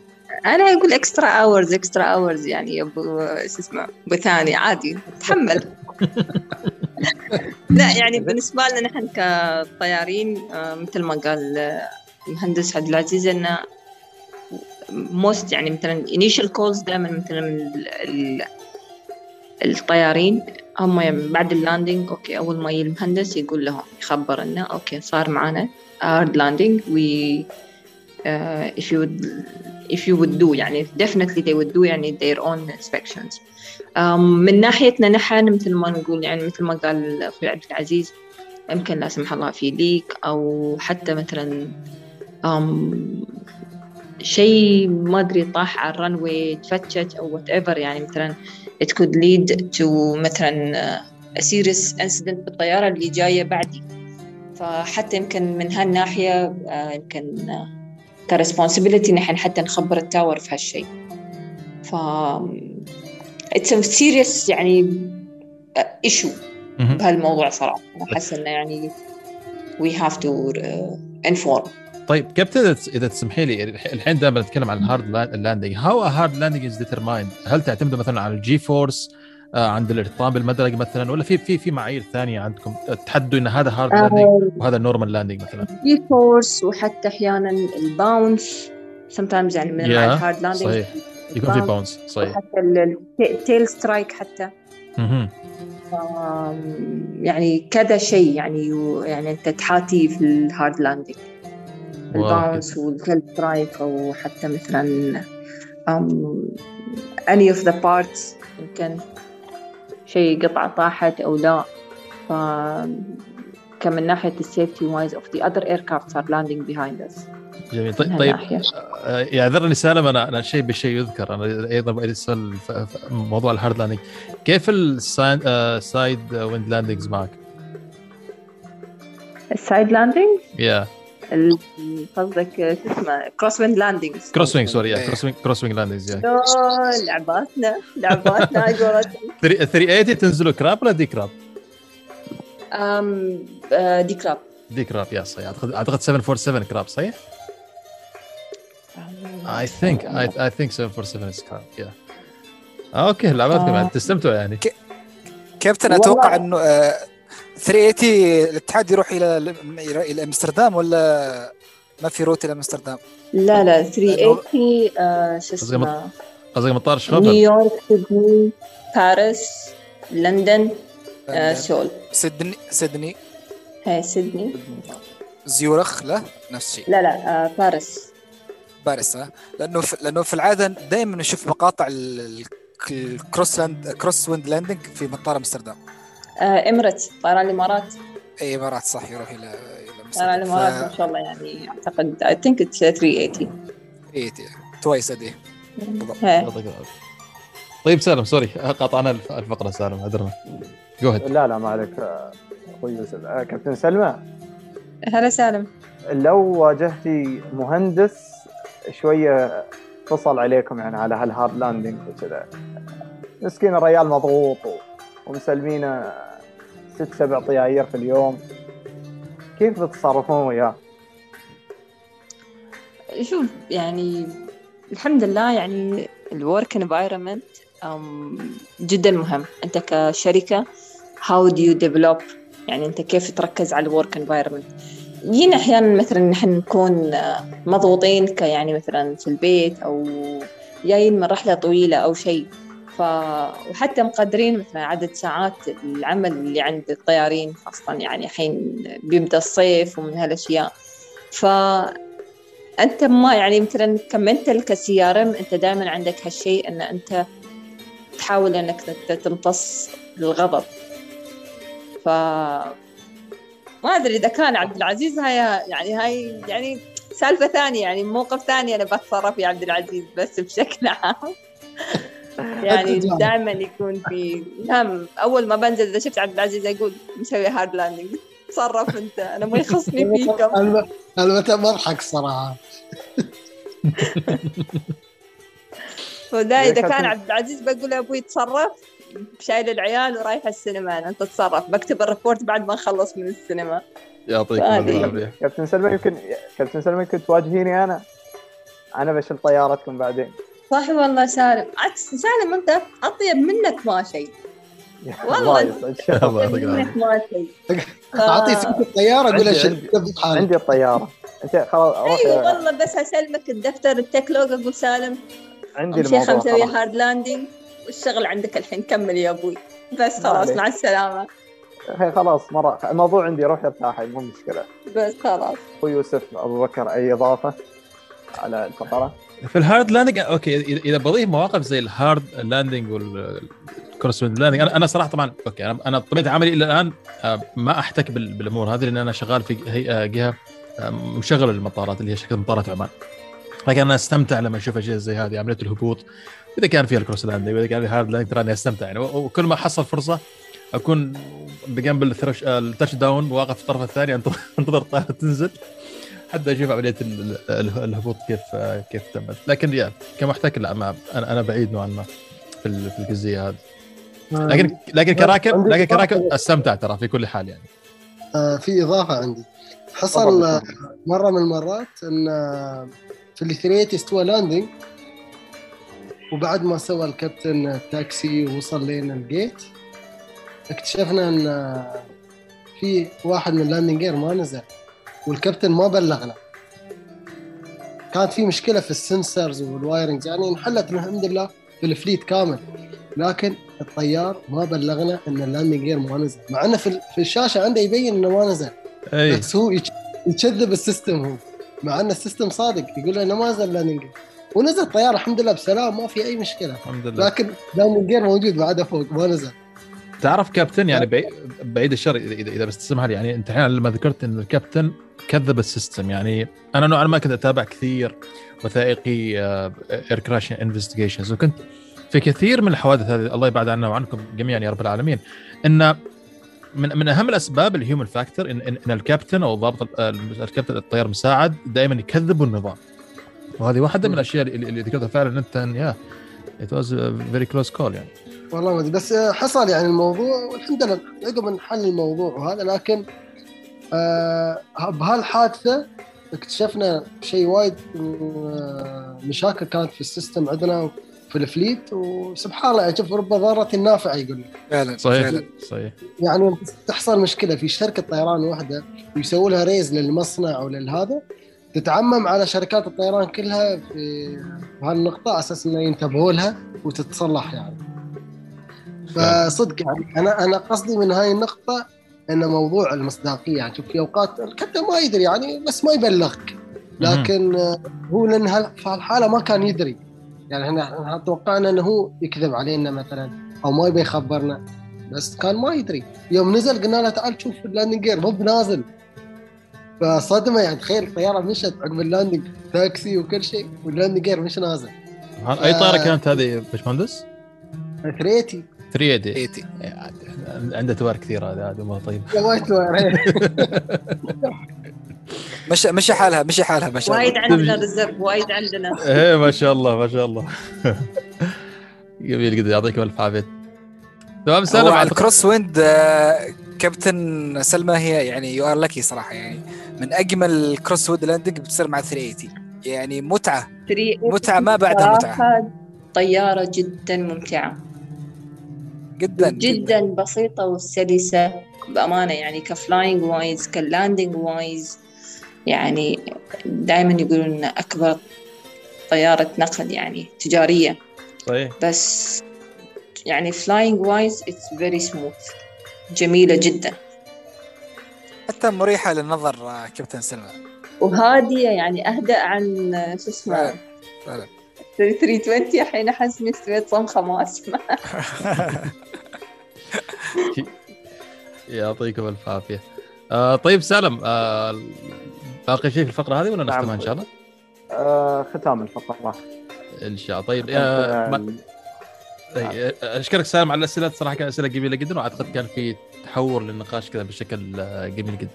أنا أقول extra hours extra hours يعني ابو شو اسمه ثاني عادي تحمل. لا يعني بالنسبة لنا نحن كطيارين مثل ما قال المهندس عبد العزيز إنه most يعني مثلا initial calls دائما مثلا من الطيارين هم يعني بعد ال landing okay أول ما المهندس يقول لهم يخبر إنه okay صار معنا hard landing. We uh, if you would if you would do يعني definitely they would do يعني their own inspections. um, من ناحيتنا نحن مثل ما نقول يعني مثل ما قال أخوي عبد العزيز يمكن لا سمح الله في leak أو حتى مثلا um, شيء ما أدري طاح على ال runway تفتشت أو whatever يعني مثلا it could lead to مثلا serious incident بالطيارة اللي جاية بعدي. فحتى يمكن من هالناحية آه، يمكن آه، ك responsibility نحن حتى نخبر ال tower في هالشيء. ف it's serious يعني issue مهم. بهالموضوع صراحة. أنا احس إنه يعني we have to inform طيب كابتن إذا تسمحي لي الحين دائما نتكلم عن ال hard landing how hard landing is determined هل تعتمدوا مثلا على ال G-force آه عند الارتطام بالمدرج مثلا ولا في في في معايير ثانية عندكم؟ تحدوا إن هذا hard landing وهذا normal landing مثلا. G-force وحتى أحيانا ال bounce sometimes يعني من Yeah, ال hard landing صحيح. يكون في bounce صحيح. حتى ال tail strike حتى. يعني كذا شيء يعني يعني أنت تحاتي في ال hard landing wow. ال bounce وال tail strike أو حتى مثلا any of the parts يمكن شيء قطعة طاحت أو لا ف كمن ناحية ال safety wise of the other aircrafts are landing behind us جميل طيب طيب. آه، يعذرني سالم أنا أنا شيء بالشيء يذكر أنا أيضا ف- ف- موضوع ال hard landing كيف ال side wind landings معك؟ ال side landing yeah ال- قصدك شو اسمه cross wind landings cross wind sorry. cross wind cross wind landings yeah لعباتنا لعباتنا على قولتهم 380 تنزلوا crab ولا de-crab؟ de-crab de-crab yeah صحيح أعتقد أعتقد 747 crab صحيح؟ I think I think 747 is crab yeah okay لعباتكم آه. تستمتعوا يعني كابتن أتوقع إنه آه، 380 الاتحاد يروح إلى إلى إلى أمستردام ولا ما في route إلى أمستردام؟ لا لا 380 آه، شو اسمه؟ قصدي مطار شخبل نيويورك سيدني باريس لندن آه، سول سيدني سيدني. هي سيدني. زيورخ لا نفس الشيء لا لا آه، باريس. باريس ها لأنه في لأنه في العادة دائما نشوف مقاطع ال- ال- ال cross land cross wind landing في مطار أمستردام. اميريتس طيران الإمارات. أي إمارات صح يروح إلى إلى طيران الإمارات ما شاء الله يعني أعتقد I think it's 380 twice a day. طيب سالم sorry قاطعنا الف- الفقرة سالم عذرنا go ahead لا لا ما عليك. آه، أخوي يوسف. آه، كابتن سلمى. هلا سالم. لو واجهتي مهندس شوية فصل عليكم يعني على هال hard landing وكذا. مسكين الريال مضغوط ومسلمينه ست سبع طياير في اليوم. كيف بتتصرفون وياه؟ شوف يعني الحمد لله يعني ال work environment جدا مهم. أنت كشركة how do you develop يعني أنت كيف تركز على ال work environment يجينا أحيانا مثلا نحن نكون مضغوطين ك يعني مثلا في البيت أو جايين من رحلة طويلة أو شيء. وحتى مقدرين مثلا عدد ساعات العمل اللي عند الطيارين خاصة يعني الحين بيبدأ الصيف ومن هالأشياء. ف أنت ما يعني مثلا ك mental ك CRM أنت دائما عندك هالشيء إن أنت تحاول تت- تمتص الغضب ف ما أدري إذا كان عبد العزيز هاي يعني هاي يعني سالفة ثانية يعني موقف ثاني أنا بتصرف يا عبد العزيز بس بشكل عام. يعني جامد. دائما يكون في نعم أول ما بنزل إذا شفت عبد العزيز أقول مسوي hard landing تصرف أنت أنا ما يخصني فيكم الم- المتى بضحك صراحة. فدا يا إذا كان. عبد العزيز بقول أبوي تصرف شايل العيال ورايح السينما أنا انت تصرف بكتب ال report بعد ما نخلص من السينما. يعطيكم هذه. العافية. كابتن سلمى يمكن كابتن سلمى يمكن تواجهيني أنا. أنا بشيل طيارتكم بعدين. صح والله سالم. عكس سالم أنت أطيب منك ما شيء. والله. منك ما شيء. اعطيه سكه الطيارة أقول عندي- له عندي- الطيارة. أنت خلاص روح أيوه والله بس أسلمك الدفتر التكلوج أقول سالم. عندي الموضوع خمسة ويا. هارد لاندنج والشغل عندك الحين كمل يا أبوي. بس خلاص. مع السلامة. هي خلاص مره الموضوع عندي روح ارتاحي مو مشكلة. بس خلاص. أخوي يوسف أبو بكر أي إضافة على الفقرة؟ في ال hard landing okay اذا بضيف مواقف زي ال hard landing وال cross landing أنا صراحة طبعا okay أنا أنا طبيعة عملي إلى الآن آه، ما أحتك بال- بالأمور هذه لأن أنا شغال في هيئه جهة آه، مشغلة للمطارات اللي هي شركة مطارات عمان. لكن أنا أستمتع لما أشوف أشياء زي هذه عملية الهبوط إذا كان فيها ال cross landing وإذا كان فيها ال hard landing تراني أستمتع يعني. وكل ما حصل فرصة أكون بجنب ال touch down واقف في الطرف الثاني انتظر الطائره تنزل. حتى أشوف عملية ال- ال- الهبوط كيف كيف تمت. لكن يا كمحتك لا ما أنا أنا بعيد نوعا ما في ال- في الجزئية هذه. لكن لكن كراكب لكن. كراكب أستمتع ترى في كل حال يعني. آه، في إضافة عندي. حصل. آه، مرة من المرات إن آه، في ال three eighty استوى landing وبعد ما سوى الكابتن التاكسي ووصل لين ال gate اكتشفنا إن آه، في واحد من ال landing gear ما نزل. والكابتن ما بلغنا. كانت في مشكلة في ال sensors وال wiring يعني انحلت الحمد لله في ال fleet كامل. لكن الطيار ما بلغنا ان ال landing gear ما نزل. مع إنه في الشاشة عنده يبين إنه ما نزل. أي. بس هو يك- يكذب ال system هو. مع ان ال system صادق يقول له إنه ما نزل landing gear ونزل الطياره الحمد لله بسلام ما في أي مشكلة. الحمد لله. لكن landing gear موجود بعده فوق ما نزل. تعرف كابتن يعني بعيد, بعيد الشر اذا اذا إذا بس تسمح لي يعني أنت الحين لما ذكرت إن الكابتن كذب ال system يعني أنا نوعا ما كنت أتابع كثير وثائقي air crash investigations وكنت في كثير من الحوادث هذه الله يبعد عنا وعنكم جميعا يا رب العالمين إن من من أهم الأسباب ال human factor ان, إن, إن الكابتن أو ضابط ال- الكابتن الطيار المساعد دائما يكذبوا النظام. وهذه واحدة من الأشياء اللي, اللي ذكرتها فعلا انت يا it was very close call يعني. والله ما أدري بس آه، حصل يعني الموضوع والحمد لله عقب نحل الموضوع وهذا لكن آه بهالحادثة اكتشفنا شيء وايد آه، مشاكل كانت في ال system عندنا في ال fleet وسبحان الله يعني شوف رب ضارة نافعه يقول لك. فعلا صحيح فعلا. صحيح. يعني تحصل مشكلة في شركة طيران واحدة ويسووا لها raise للمصنع أو للهذا تتعمم على شركات الطيران كلها في هالنقطة على أساس إنه ينتبهوا لها وتتصلح يعني. فصدق يعني أنا أنا قصدي من هاي النقطة ان موضوع المصداقية. يعني شوف في أوقات الكابتن ما يدري يعني بس ما يبلغك. لكن آه، هو لأن في هالحالة ما كان يدري. يعني إحنا إحنا توقعنا إنه هو يكذب علينا مثلا أو ما يبي يخبرنا. بس كان ما يدري. يوم نزل قلنا له تعال شوف ال landing gear مو بنازل. فصدمة يعني تخيل الطيارة مشت عقب ال landing taxi وكل شيء وال landing gear مش نازل. أي طائره كانت هذه باشمهندس؟ three eighty. 3 دي 80 عنده تواريخ كثير هذا هذا مره طيب. يا وايد تواريخ. مشى مشى حالها مشى حالها ما شاء وايد الله. عندنا reserve وايد عندنا. إيه ما شاء الله ما شاء الله. جميل جدا يعطيكم ألف عافية. تمام سلام على الكروس wind آه، كابتن سلمى هي يعني you are lucky صراحة يعني. من أجمل ال cross wind landing بتصير مع 380 يعني متعة متعة ما بعدها متعة. طيارة جدا ممتعة. جدا جدا. بسيطة وسلسة بأمانة يعني ك flying wise ك landing wise. يعني دائما يقولون إن أكبر طيارة نقل يعني تجارية. صحيح. بس يعني flying wise it's very smooth جميلة جدا. حتى مريحة للنظر آه، كابتن سلمى. وهادية يعني أهدأ عن شو اسمه؟ فعلا فعلا. 320 الحين أحس سويت ما أسمع. يعطيكم الف عافية. آه طيب سالم آه باقي شيء في الفقرة هذه ولا نعم. نختمها إن شاء الله؟ آه ختام الفقرة. إن شاء الله. طيب آه ما- آه، طيب، أشكرك سالم على الأسئلة. صراحة كانت أسئلة جميلة جدا وأعتقد كان في تحور للنقاش كذا بشكل آه، جميل جدا.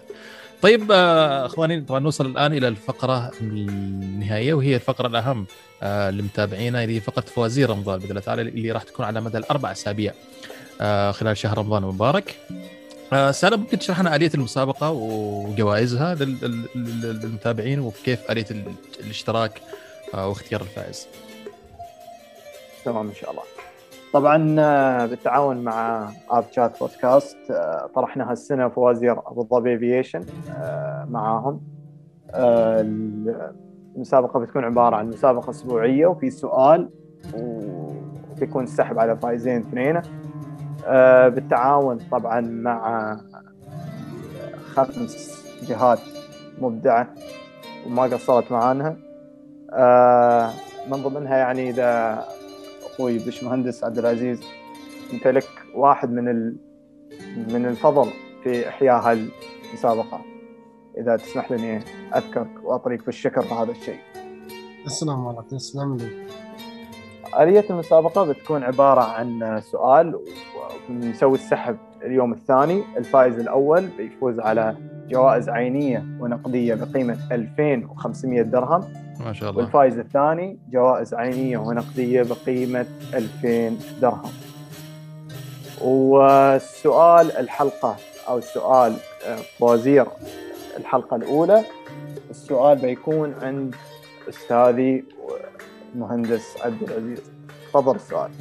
طيب آه، أخواني طبعا نوصل الآن إلى الفقرة النهائية وهي الفقرة الأهم آه، لمتابعينا اللي هي فقرة فوازير رمضان بإذن الله تعالى اللي راح تكون على مدى الأربع أسابيع آه، خلال شهر رمضان المبارك. سالم ممكن تشرح لنا آلية المسابقة وجوائزها لل- لل- لل- للمتابعين وكيف آلية ال- الاشتراك واختيار الفائز. تمام إن شاء الله طبعا آه، بالتعاون مع آب شات بودكاست آه، طرحنا هالسنه فوازير ابو ظبي Aviation معاهم. آه، المسابقة بتكون عبارة عن مسابقة أسبوعية وفي سؤال وبيكون السحب على فائزين اثنين بالتعاون طبعا مع خمس جهات مبدعة وما قصرت معانا. من ضمنها يعني إذا أخوي باشمهندس عبد العزيز أنت لك واحد من ال... من الفضل في إحياء هالمسابقه إذا تسمح لي أذكرك وأطريك بالشكر في هذا الشيء. تسلم والله تسلم لي آلية المسابقة بتكون عبارة عن سؤال ونسوي السحب اليوم الثاني. الفائز الأول بيفوز على جوائز عينية ونقدية بقيمة 2500 درهم. ما شاء الله. والفائز الثاني جوائز عينية ونقدية بقيمة 2000 درهم. والسؤال الحلقة أو السؤال آه، فوازير الحلقة الأولى. السؤال بيكون عند أستاذي المهندس عبد العزيز. تفضل السؤال.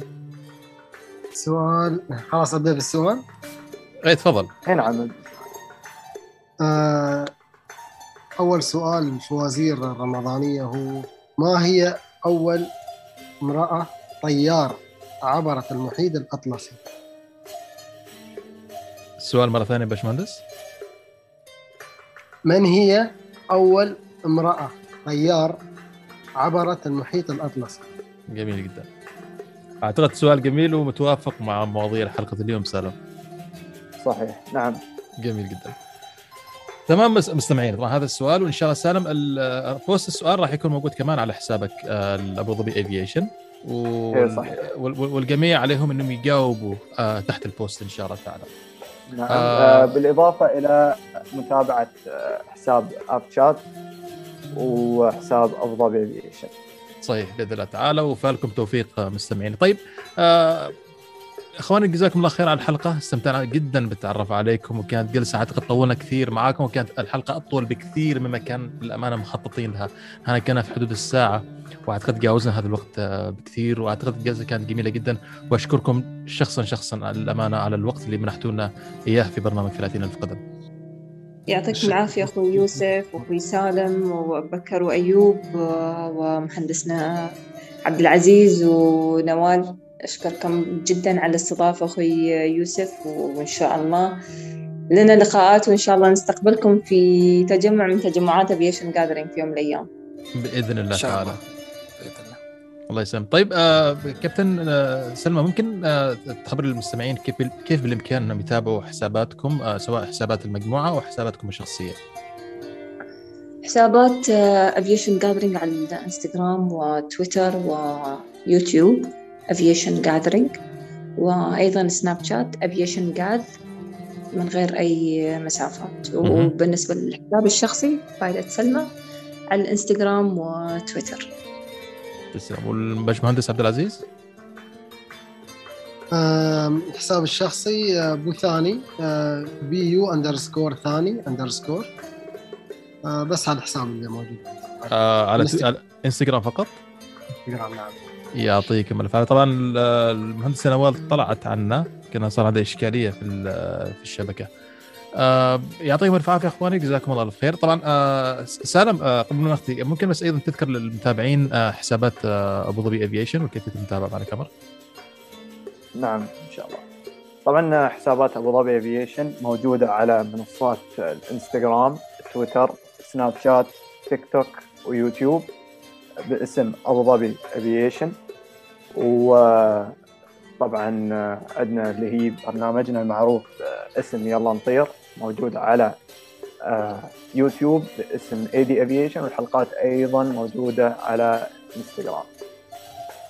سؤال خلاص أبدأ بالسؤال. اي تفضل. هنا عمد آه، أول سؤال الفوازير الرمضانية هو ما هي أول امرأة طيار عبرت المحيط الأطلسي؟ السؤال مرة ثانية باشمهندس. من هي أول امرأة طيار عبرت المحيط الأطلسي؟ جميل جدا. أعتقد سؤال جميل ومتوافق مع مواضيع حلقة اليوم سالم. صحيح نعم. جميل جدا. تمام مس- مستمعين طبعا هذا السؤال وإن شاء الله سالم ال- post السؤال راح يكون موجود كمان على حسابك آه، الابو ظبي Aviation. والجميع عليهم إنهم يجاوبوا آه، تحت ال post إن شاء الله تعالى نعم آه. آه. بالإضافة إلى متابعة آه، حساب أب شات وحساب أبو ظبي افيشن صحيح بإذن الله تعالى وفالكم توفيق مستمعين طيب آه إخواني جزاكم الله خير على الحلقة. استمتعنا جدا بالتعرف عليكم وكانت جلسة أعتقد طولنا كثير معاكم وكانت الحلقة أطول بكثير مما كان للأمانة مخططين لها إحنا كنا في حدود الساعة وأعتقد جاوزنا هذا الوقت آه، بكثير وأعتقد الجلسة كانت جميلة جدا. وأشكركم شخصا شخصا على الأمانة على الوقت اللي منحتونا إياه في برنامج 30 الف قدم يعطيكم العافية أخوي يوسف وأخوي سالم وبكر وأيوب ومهندسنا عبد العزيز ونوال. أشكركم جدا على الاستضافة أخوي يوسف وإن شاء الله لنا لقاءات وإن شاء الله نستقبلكم في تجمع من تجمعات Aviation Gathering في يوم من الأيام. بإذن الله تعالى. الله. بإذن الله. الله يسلمك. طيب آه كابتن آه سلمى ممكن آه تخبر المستمعين كيف كيف بالإمكان انهم يتابعوا حساباتكم آه سواء حسابات المجموعة أو حساباتكم الشخصية؟ حسابات Aviation Gathering على الإنستغرام وتويتر ويوتيوب. Aviation Gathering وأيضا سناب شات Aviation Gath من غير أي مسافات. مهم. وبالنسبة للحساب الشخصي فائدة سلمى على الإنستغرام وتويتر تسلم. والباشمهندس عبد العزيز؟ حساب الشخصي آه، بو ثاني B U underscore ثاني underscore آه، بس هذا الحساب اللي موجود. آه على إنستغرام فقط؟ إنستغرام نعم. يعطيكم ألف طبعا ال- المهندسه نوال طلعت عنا كان صار عندها إشكالية في في الشبكة. آه يعطيكم ألف عافية إخواني جزاكم الله الف خير طبعا آه سالم آه قبل ما نختم ممكن بس أيضا تذكر للمتابعين حسابات أبو ظبي Aviation وكيف يتم المتابعه معنا كاميرا؟ نعم إن شاء الله. طبعا حسابات أبو ظبي Aviation موجودة على منصات الإنستغرام تويتر سناب شات تيك توك ويوتيوب باسم أبو ظبي Aviation وطبعا عندنا اللي هي برنامجنا المعروف اسم يلا نطير موجود على آه، يوتيوب باسم AD Aviation والحلقات أيضا موجودة على إنستغرام.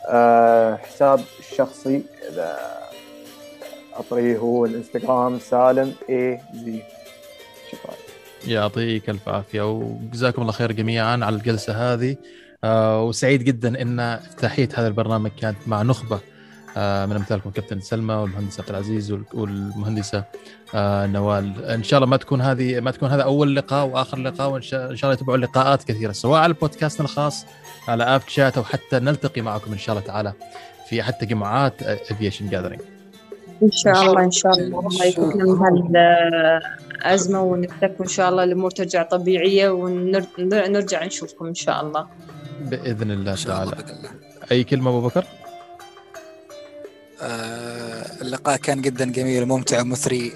آه، حساب الشخصي إذا أطريه هو الإنستغرام سالم A Z شكرا. يعطيك الف عافية وجزاكم الله خير جميعا على الجلسة هذه. وسعيد جدا إن افتتاحيه هذا البرنامج كانت مع نخبة. آه من أمثالكم كابتن سلمى والمهندس عبد العزيز وال- والمهندسة آه نوال. إن شاء الله ما تكون هذه ما تكون هذا أول لقاء وآخر لقاء وإن شاء إن شاء الله يتبعوا لقاءات كثيرة سواء على بودكاستنا الخاص على آب شات أو حتى نلتقي معكم إن شاء الله تعالى في حتى تجمعات Aviation Gathering إن شاء إن شاء الله. إن شاء الله. الله الله. من هالأزمة ونفتك ان شاء الله الأمور ترجع طبيعية ونرجع نشوفكم إن شاء الله. بإذن الله إن شاء الله تعالى. بإذن الله. أي كلمة أبو بكر؟ آه، اللقاء كان جدا جميل وممتع ومثري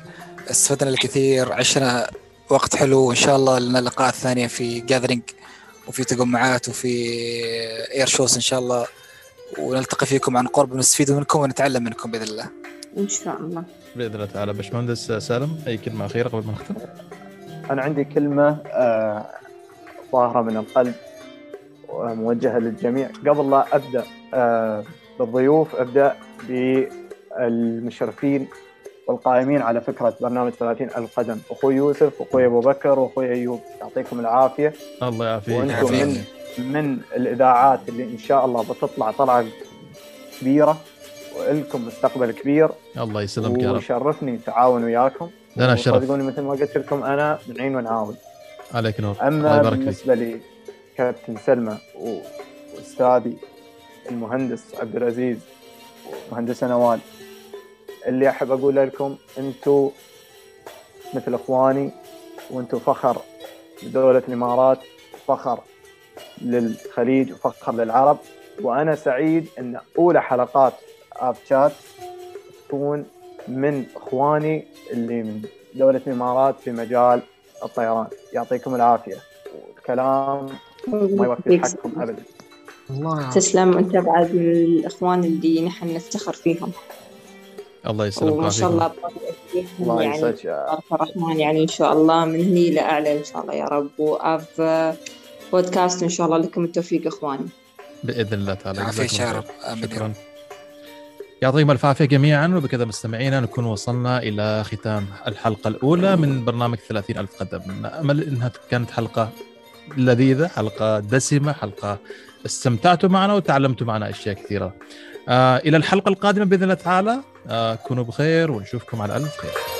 استفدنا الكثير عشنا وقت حلو. وإن شاء الله لنا لقاءات ثانية في Gathering وفي تجمعات وفي air shows إن شاء الله. ونلتقي فيكم عن قرب ونستفيد منكم ونتعلم منكم بإذن الله. إن شاء الله. بإذن الله تعالى. باشمهندس سالم أي كلمة أخيرة قبل ما نختم؟ أنا عندي كلمة آه، ظاهره من القلب. موجهة للجميع. قبل لا أبدأ آه، بالضيوف أبدأ بالمشرفين والقائمين على فكرة برنامج 30 الف قدم أخوي يوسف واخوي أبو بكر واخوي أيوب. يعطيكم العافية. الله يعافيك. وأنتم من من الإذاعات اللي إن شاء الله بتطلع طلعة كبيرة ولكم مستقبل كبير. الله يسلمك يا رب. ويشرفني تعاون وياكم. لنا الشرف وصدقوني مثل ما قلت لكم أنا نعين ونعاون. عليك نور. الله اما بالنسبة لي كابتن سلمى وأستاذي المهندس عبد العزيز ومهندسه نوال. اللي أحب أقول لكم أنتم مثل إخواني وأنتم فخر لدولة الإمارات فخر للخليج وفخر للعرب. وأنا سعيد أن أولى حلقات آب شات تكون من إخواني اللي من دولة الإمارات في مجال الطيران. يعطيكم العافية. والكلام ما يوفي حقكم ابدا. الله تسلم أنت بعد من الإخوان اللي نحن نفتخر فيهم. الله يسلمك وما شاء الله الله يعني الرحمن يعني إن شاء الله من هني لأعلى إن شاء الله يا رب. واف بودكاست إن شاء الله لكم التوفيق إخواني. بإذن الله تعالى. عافية جزاكم يا رب. شكرا. يعطيكم الف عافية جميعا وبكذا مستمعينا نكون وصلنا إلى ختام الحلقة الأولى من برنامج 30 ألف قدم. نأمل إنها كانت حلقة لذيذة حلقة دسمة حلقة استمتعتوا معنا وتعلمتوا معنا أشياء كثيرة. آه إلى الحلقة القادمة بإذن الله تعالى. آه كونوا بخير ونشوفكم على ألف خير.